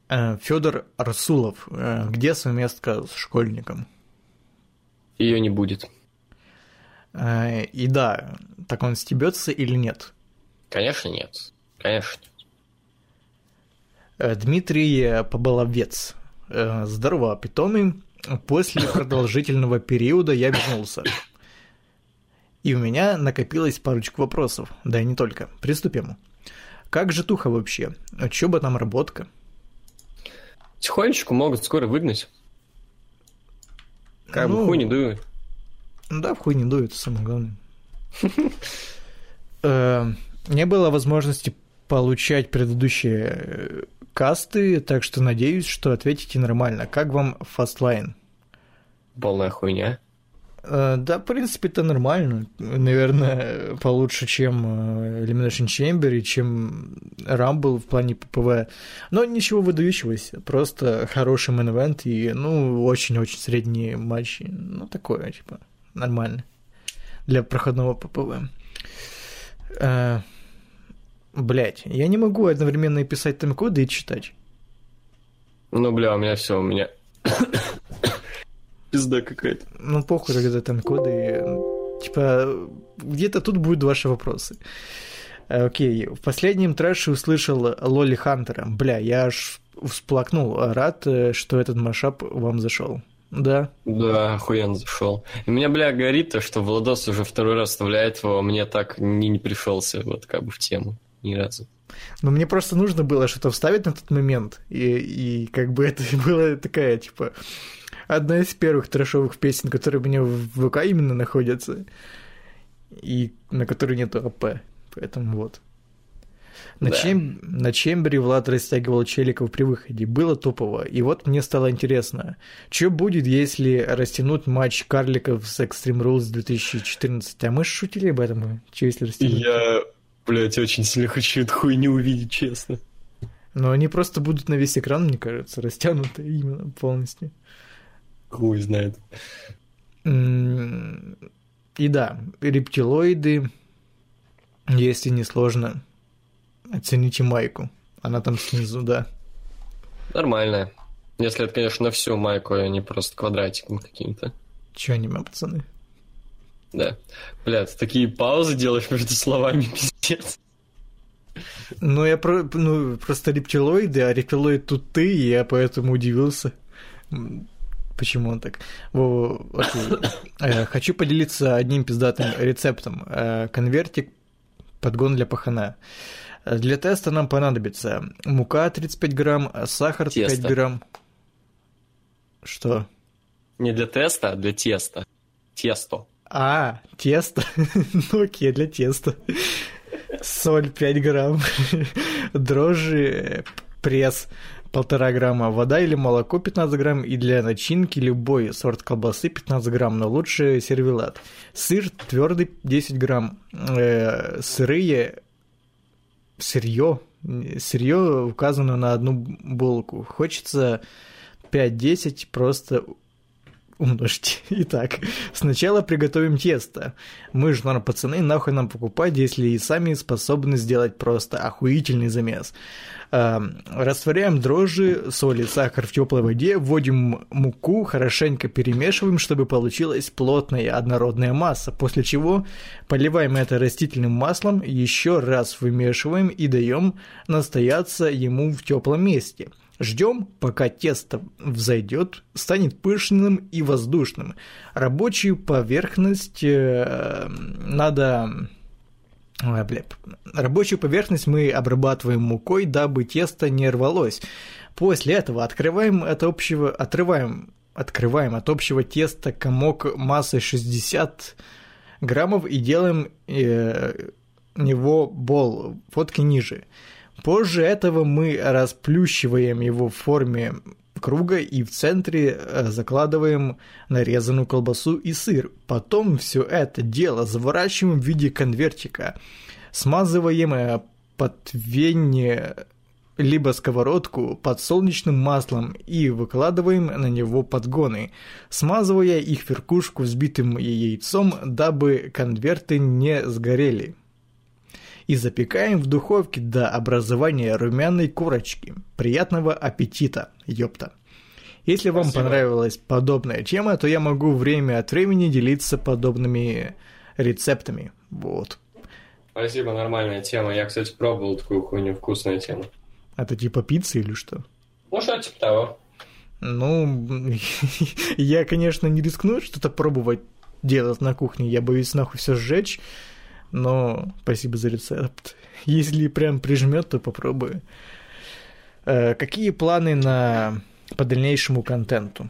Э, Федор Арсулов. Э, где совместка с школьником? Ее не будет. Э, и да, так он стебется или нет? Конечно, нет. Конечно. Дмитрий Поболовец. Здорово, питомый. После продолжительного периода я вернулся. И у меня накопилось парочку вопросов. Да и не только. Приступим. Как же туха вообще? Чё бы там работка? Тихонечку могут скоро выгнать. Как ну, бы хуй не дует. Да, в хуй не дует, самое главное. Э, не было возможности получать предыдущие э, касты, так что надеюсь, что ответите нормально. Как вам Fastlane? Полная хуйня. Э, да, в принципе, это нормально. Наверное, получше, чем э, Elimination Chamber и чем Rumble в плане ППВ. Но ничего выдающегося. Просто хороший мейн и, ну, очень-очень средние матчи. Ну, такое, типа, нормально. Для проходного ППВ. Э, Блять, я не могу одновременно и писать там коды и читать. Ну, бля, у меня все, у меня пизда какая-то. Ну, похуй тогда там коды. Типа, где-то тут будут ваши вопросы. Э, окей, в последнем трэше услышал Лоли Хантера. Бля, я аж всплакнул. Рад, э, что этот машап вам зашел. Да. Да, охуенно зашел. И меня, бля, горит то, что Владос уже второй раз вставляет его, а мне так не, не пришелся вот как бы в тему ни разу. Но мне просто нужно было что-то вставить на тот момент, и, и как бы это была такая, типа, одна из первых трэшовых песен, которые у меня в ВК именно находятся, и на которой нету АП. Поэтому вот. На, да. чем... на чембере Влад растягивал челиков при выходе. Было топово. И вот мне стало интересно, что будет, если растянуть матч карликов с Extreme Rules 2014? А мы шутили об этом? Что если растянуть? Я, блядь, очень сильно хочу эту хуйню увидеть, честно. Но они просто будут на весь экран, мне кажется, растянуты именно полностью. Хуй знает. И да, рептилоиды, если не сложно, оцените майку. Она там снизу, да. Нормальная. Если это, конечно, на всю майку, а не просто квадратиком каким-то. Чё аниме, пацаны? Да. Бля, ты такие паузы делаешь между словами, пиздец. Ну, я про, ну, просто рептилоиды, а рептилоид тут ты, и я поэтому удивился. Почему он так? Во, окей. Э, хочу поделиться одним пиздатым рецептом. Э, конвертик подгон для пахана. Для теста нам понадобится мука 35 грамм, сахар Тесто. 5 грамм. Что? Не для теста, а для теста. Тесто. А, тесто. ну окей, для теста. Соль 5 грамм. Дрожжи, пресс полтора грамма, вода или молоко 15 грамм и для начинки любой сорт колбасы 15 грамм, но лучше сервелат. Сыр твердый 10 грамм, э, сырые сырье, сырье указано на одну булку. Хочется 5-10 просто умножьте. Итак, сначала приготовим тесто. Мы же, наверное, пацаны, нахуй нам покупать, если и сами способны сделать просто охуительный замес. Эм, растворяем дрожжи, соль и сахар в теплой воде, вводим муку, хорошенько перемешиваем, чтобы получилась плотная однородная масса, после чего поливаем это растительным маслом, еще раз вымешиваем и даем настояться ему в теплом месте. Ждем, пока тесто взойдет, станет пышным и воздушным. Рабочую поверхность э, надо. Рабочую поверхность мы обрабатываем мукой, дабы тесто не рвалось. После этого открываем от общего, отрываем, открываем от общего теста комок массой 60 граммов и делаем э, него бол, фотки ниже. Позже этого мы расплющиваем его в форме круга и в центре э, закладываем нарезанную колбасу и сыр. Потом все это дело заворачиваем в виде конвертика, смазываем э, подвенье либо сковородку под солнечным маслом и выкладываем на него подгоны, смазывая их верхушку взбитым яйцом, дабы конверты не сгорели. И запекаем в духовке до образования румяной корочки. Приятного аппетита, ёпта. Если вам Спасибо. понравилась подобная тема, то я могу время от времени делиться подобными рецептами. Вот. Спасибо, нормальная тема. Я, кстати, пробовал такую хуйню, вкусная тема. Это типа пицца или что? Ну, что типа того. Ну, я, конечно, не рискну что-то пробовать делать на кухне. Я боюсь нахуй все сжечь. Но спасибо за рецепт. Если прям прижмет, то попробую. Э, какие планы на по дальнейшему контенту?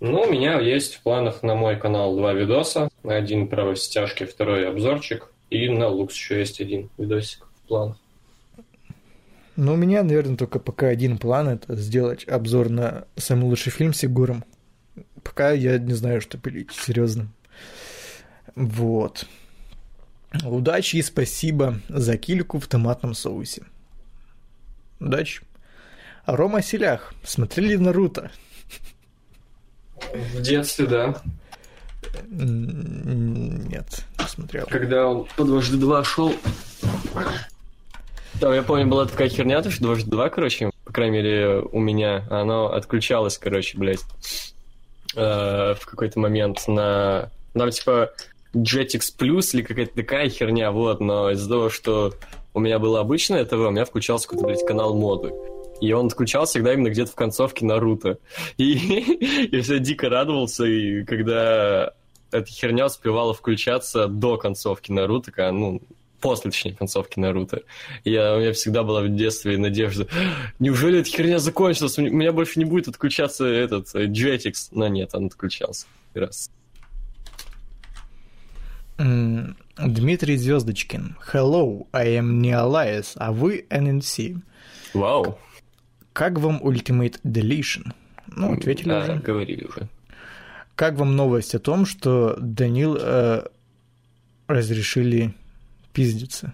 Ну, у меня есть в планах на мой канал два видоса. Один про стяжки, второй обзорчик. И на Лукс еще есть один видосик в планах. Ну, у меня, наверное, только пока один план – это сделать обзор на самый лучший фильм с Егором. Пока я не знаю, что пилить, серьезно. Вот. Удачи и спасибо за кильку в томатном соусе. Удачи. Рома Селях. Смотрели Наруто? В детстве, да. Нет, не смотрел. Когда он по дважды два шел. Там, я помню, была такая херня, то что дважды два, короче, по крайней мере, у меня, оно отключалось, короче, блядь, э, в какой-то момент на... Там, типа, Jetix Plus или какая-то такая херня, вот, но из-за того, что у меня было обычное ТВ, у меня включался какой-то, блядь, канал моды. И он отключался всегда именно где-то в концовке Наруто. И я все дико радовался, и когда эта херня успевала включаться до концовки Наруто, когда, ну, после, точнее, концовки Наруто. Я, у меня всегда была в детстве надежда, неужели эта херня закончилась, у меня больше не будет отключаться этот Jetix. Но нет, он отключался. Раз. Дмитрий Звездочкин. Hello, I am Neolias, а вы NNC. Вау. Wow. Как вам Ultimate Deletion? Ну, ответили да, уже. говорили уже. Как вам новость о том, что Данил э, разрешили пиздиться?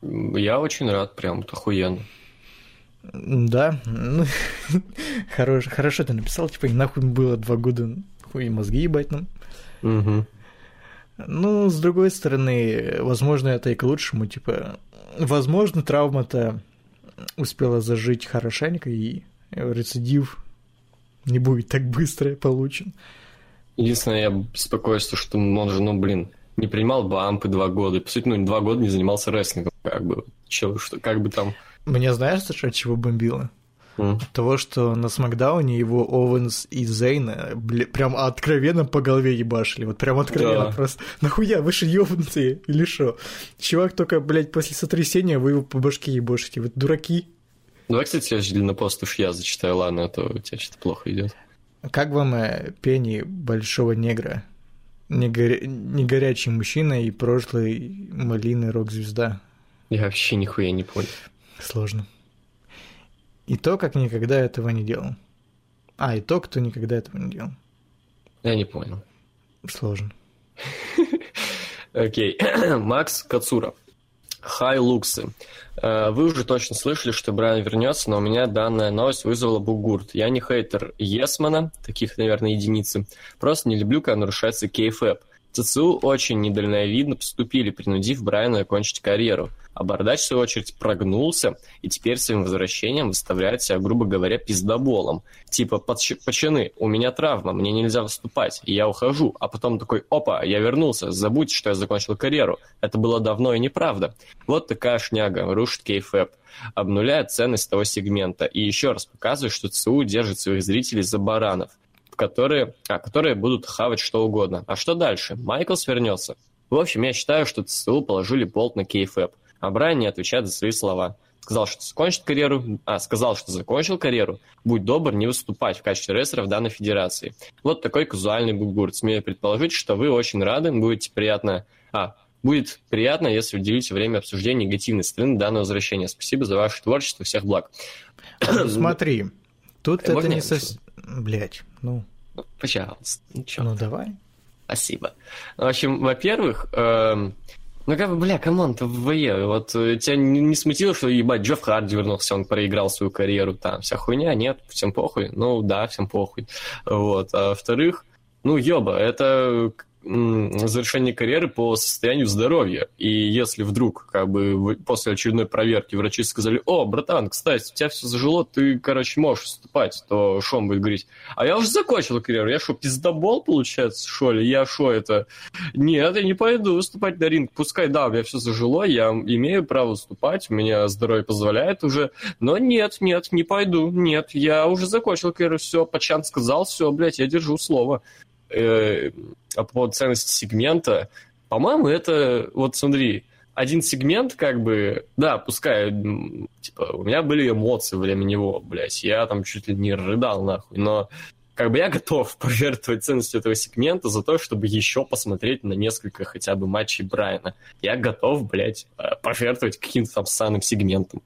Я очень рад, прям охуенно. Да, ну, хорош, хорошо ты написал, типа, и нахуй было два года хуй мозги ебать нам. Угу. Ну, с другой стороны, возможно, это и к лучшему, типа, возможно, травма-то успела зажить хорошенько, и рецидив не будет так быстро получен. Единственное, я беспокоюсь, что он же, ну, блин, не принимал бампы два года. По сути, ну, два года не занимался рестлингом. Как бы, че, что, как бы там... Мне знаешь, от чего бомбило? Mm. Того, что на Смакдауне его Оуэнс и Зейна бля, прям откровенно по голове ебашили. Вот прям откровенно да. просто. Нахуя, вы же ёбнутые или что? Чувак только, блядь, после сотрясения вы его по башке ебашите. Вот дураки. Давай, кстати, я длиннопост уж я зачитаю, ладно, а то у тебя что-то плохо идет. Как вам э, пени большого негра? Не, горя... не горячий мужчина и прошлый малины рок-звезда. Я вообще нихуя не понял. Сложно. И то, как никогда этого не делал. А, и то, кто никогда этого не делал. Я не понял. Сложно. Окей. Макс Кацура. Хай Луксы. Э, вы уже точно слышали, что Брайан вернется, но у меня данная новость вызвала бугурт. Я не хейтер Есмана, таких, наверное, единицы. Просто не люблю, когда нарушается кейфэп. ЦЦУ очень недальновидно поступили, принудив Брайана окончить карьеру. А Бардач, в свою очередь, прогнулся и теперь своим возвращением выставляет себя, грубо говоря, пиздоболом. Типа, почины, у меня травма, мне нельзя выступать, я ухожу. А потом такой, опа, я вернулся, забудьте, что я закончил карьеру. Это было давно и неправда. Вот такая шняга, рушит кейфэп обнуляет ценность того сегмента и еще раз показывает, что ЦУ держит своих зрителей за баранов которые, а, которые будут хавать что угодно. А что дальше? Майклс вернется. В общем, я считаю, что ЦСУ положили болт на кейфэп, а Брайан не отвечает за свои слова. Сказал, что закончит карьеру, а, сказал, что закончил карьеру, будь добр не выступать в качестве рестлера в данной федерации. Вот такой казуальный бугурт. Смею предположить, что вы очень рады, будете приятно... А, Будет приятно, если уделите время обсуждения негативной стороны данного возвращения. Спасибо за ваше творчество. Всех благ. Смотри, тут это не совсем... Блять, ну... Пожалуйста. Ну, ну давай. Спасибо. В общем, во-первых, эм, ну, как бы, бля, come on, ты в WWE. Вот э, тебя не, не смутило, что, ебать, Джефф Харди вернулся, он проиграл свою карьеру, там, вся хуйня, нет, всем похуй. Ну, да, всем похуй. Вот. А во-вторых, ну, ёба, это завершение карьеры по состоянию здоровья. И если вдруг, как бы, после очередной проверки врачи сказали, о, братан, кстати, у тебя все зажило, ты, короче, можешь выступать, то что он будет говорить? А я уже закончил карьеру, я что, пиздобол, получается, что ли? Я что это? Нет, я не пойду выступать на ринг. Пускай, да, у меня все зажило, я имею право выступать, у меня здоровье позволяет уже, но нет, нет, не пойду, нет, я уже закончил карьеру, все, Пачан сказал, все, блядь, я держу слово э, по поводу ценности сегмента, по-моему, это, вот смотри, один сегмент, как бы, да, пускай, типа, у меня были эмоции во время него, блядь, я там чуть ли не рыдал, нахуй, но как бы я готов пожертвовать ценностью этого сегмента за то, чтобы еще посмотреть на несколько хотя бы матчей Брайана. Я готов, блядь, э, пожертвовать каким-то там санным сегментом.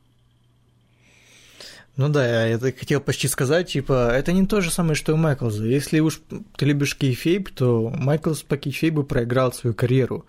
Ну да, я это хотел почти сказать, типа, это не то же самое, что у Майклза. Если уж ты любишь кейфейб, то Майклз по кейфейбу проиграл свою карьеру.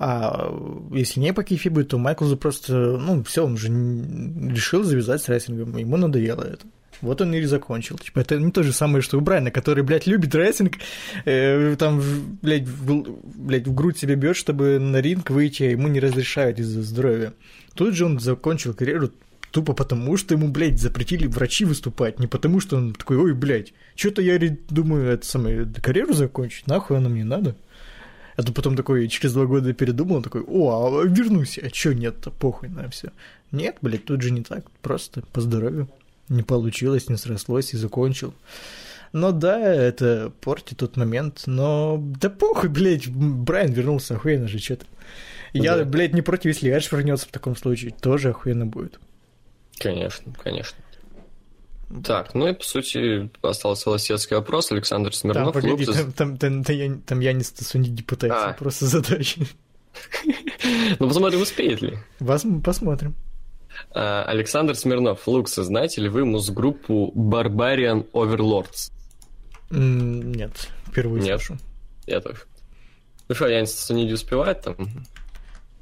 А если не по kayfabe у, то Майклзу просто, ну, все, он же решил завязать с рестлингом, ему надоело это. Вот он и закончил. Типа, это не то же самое, что у Брайана, который, блядь, любит рестлинг, э, там, блядь, в, блядь, в грудь себе бьет, чтобы на ринг выйти, а ему не разрешают из-за здоровья. Тут же он закончил карьеру Тупо потому, что ему, блядь, запретили врачи выступать. Не потому, что он такой, ой, блядь, что-то я думаю, это самое, карьеру закончить, нахуй она мне надо. А то потом такой через два года передумал, такой, о, а вернусь, а чё нет-то, похуй на все. Нет, блядь, тут же не так, просто по здоровью. Не получилось, не срослось и закончил. Но да, это портит тот момент, но да похуй, блядь, Брайан вернулся, охуенно же, что-то. Я, да. блядь, не против, если Эдж вернется в таком случае, тоже охуенно будет. Конечно, конечно. Так, ну и по сути остался велосипедский вопрос. Александр Смирнов. Там, погоди, Лукас... там, там, там, там, я, там я не стасу не депутация, а. просто задачи. Ну, посмотрим, успеет ли. Вас посмотрим. А, Александр Смирнов. Лукса, знаете ли вы музгруппу Barbarian Overlords? Нет, впервые Нет. слышу. Я тоже. Ну что, я не успевает там?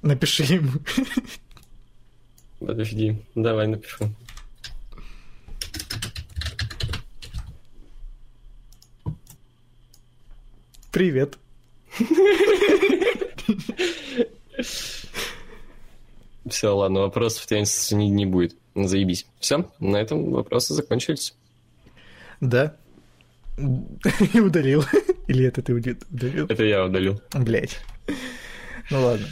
Напиши ему. Подожди, давай напишу. Привет. Все, ладно, вопросов у не, не будет. Заебись. Все, на этом вопросы закончились. Да. И удалил. Или это ты удалил? Это я удалил. Блять. Ну ладно.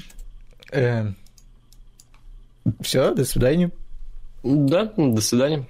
Все, до свидания. Да, до свидания.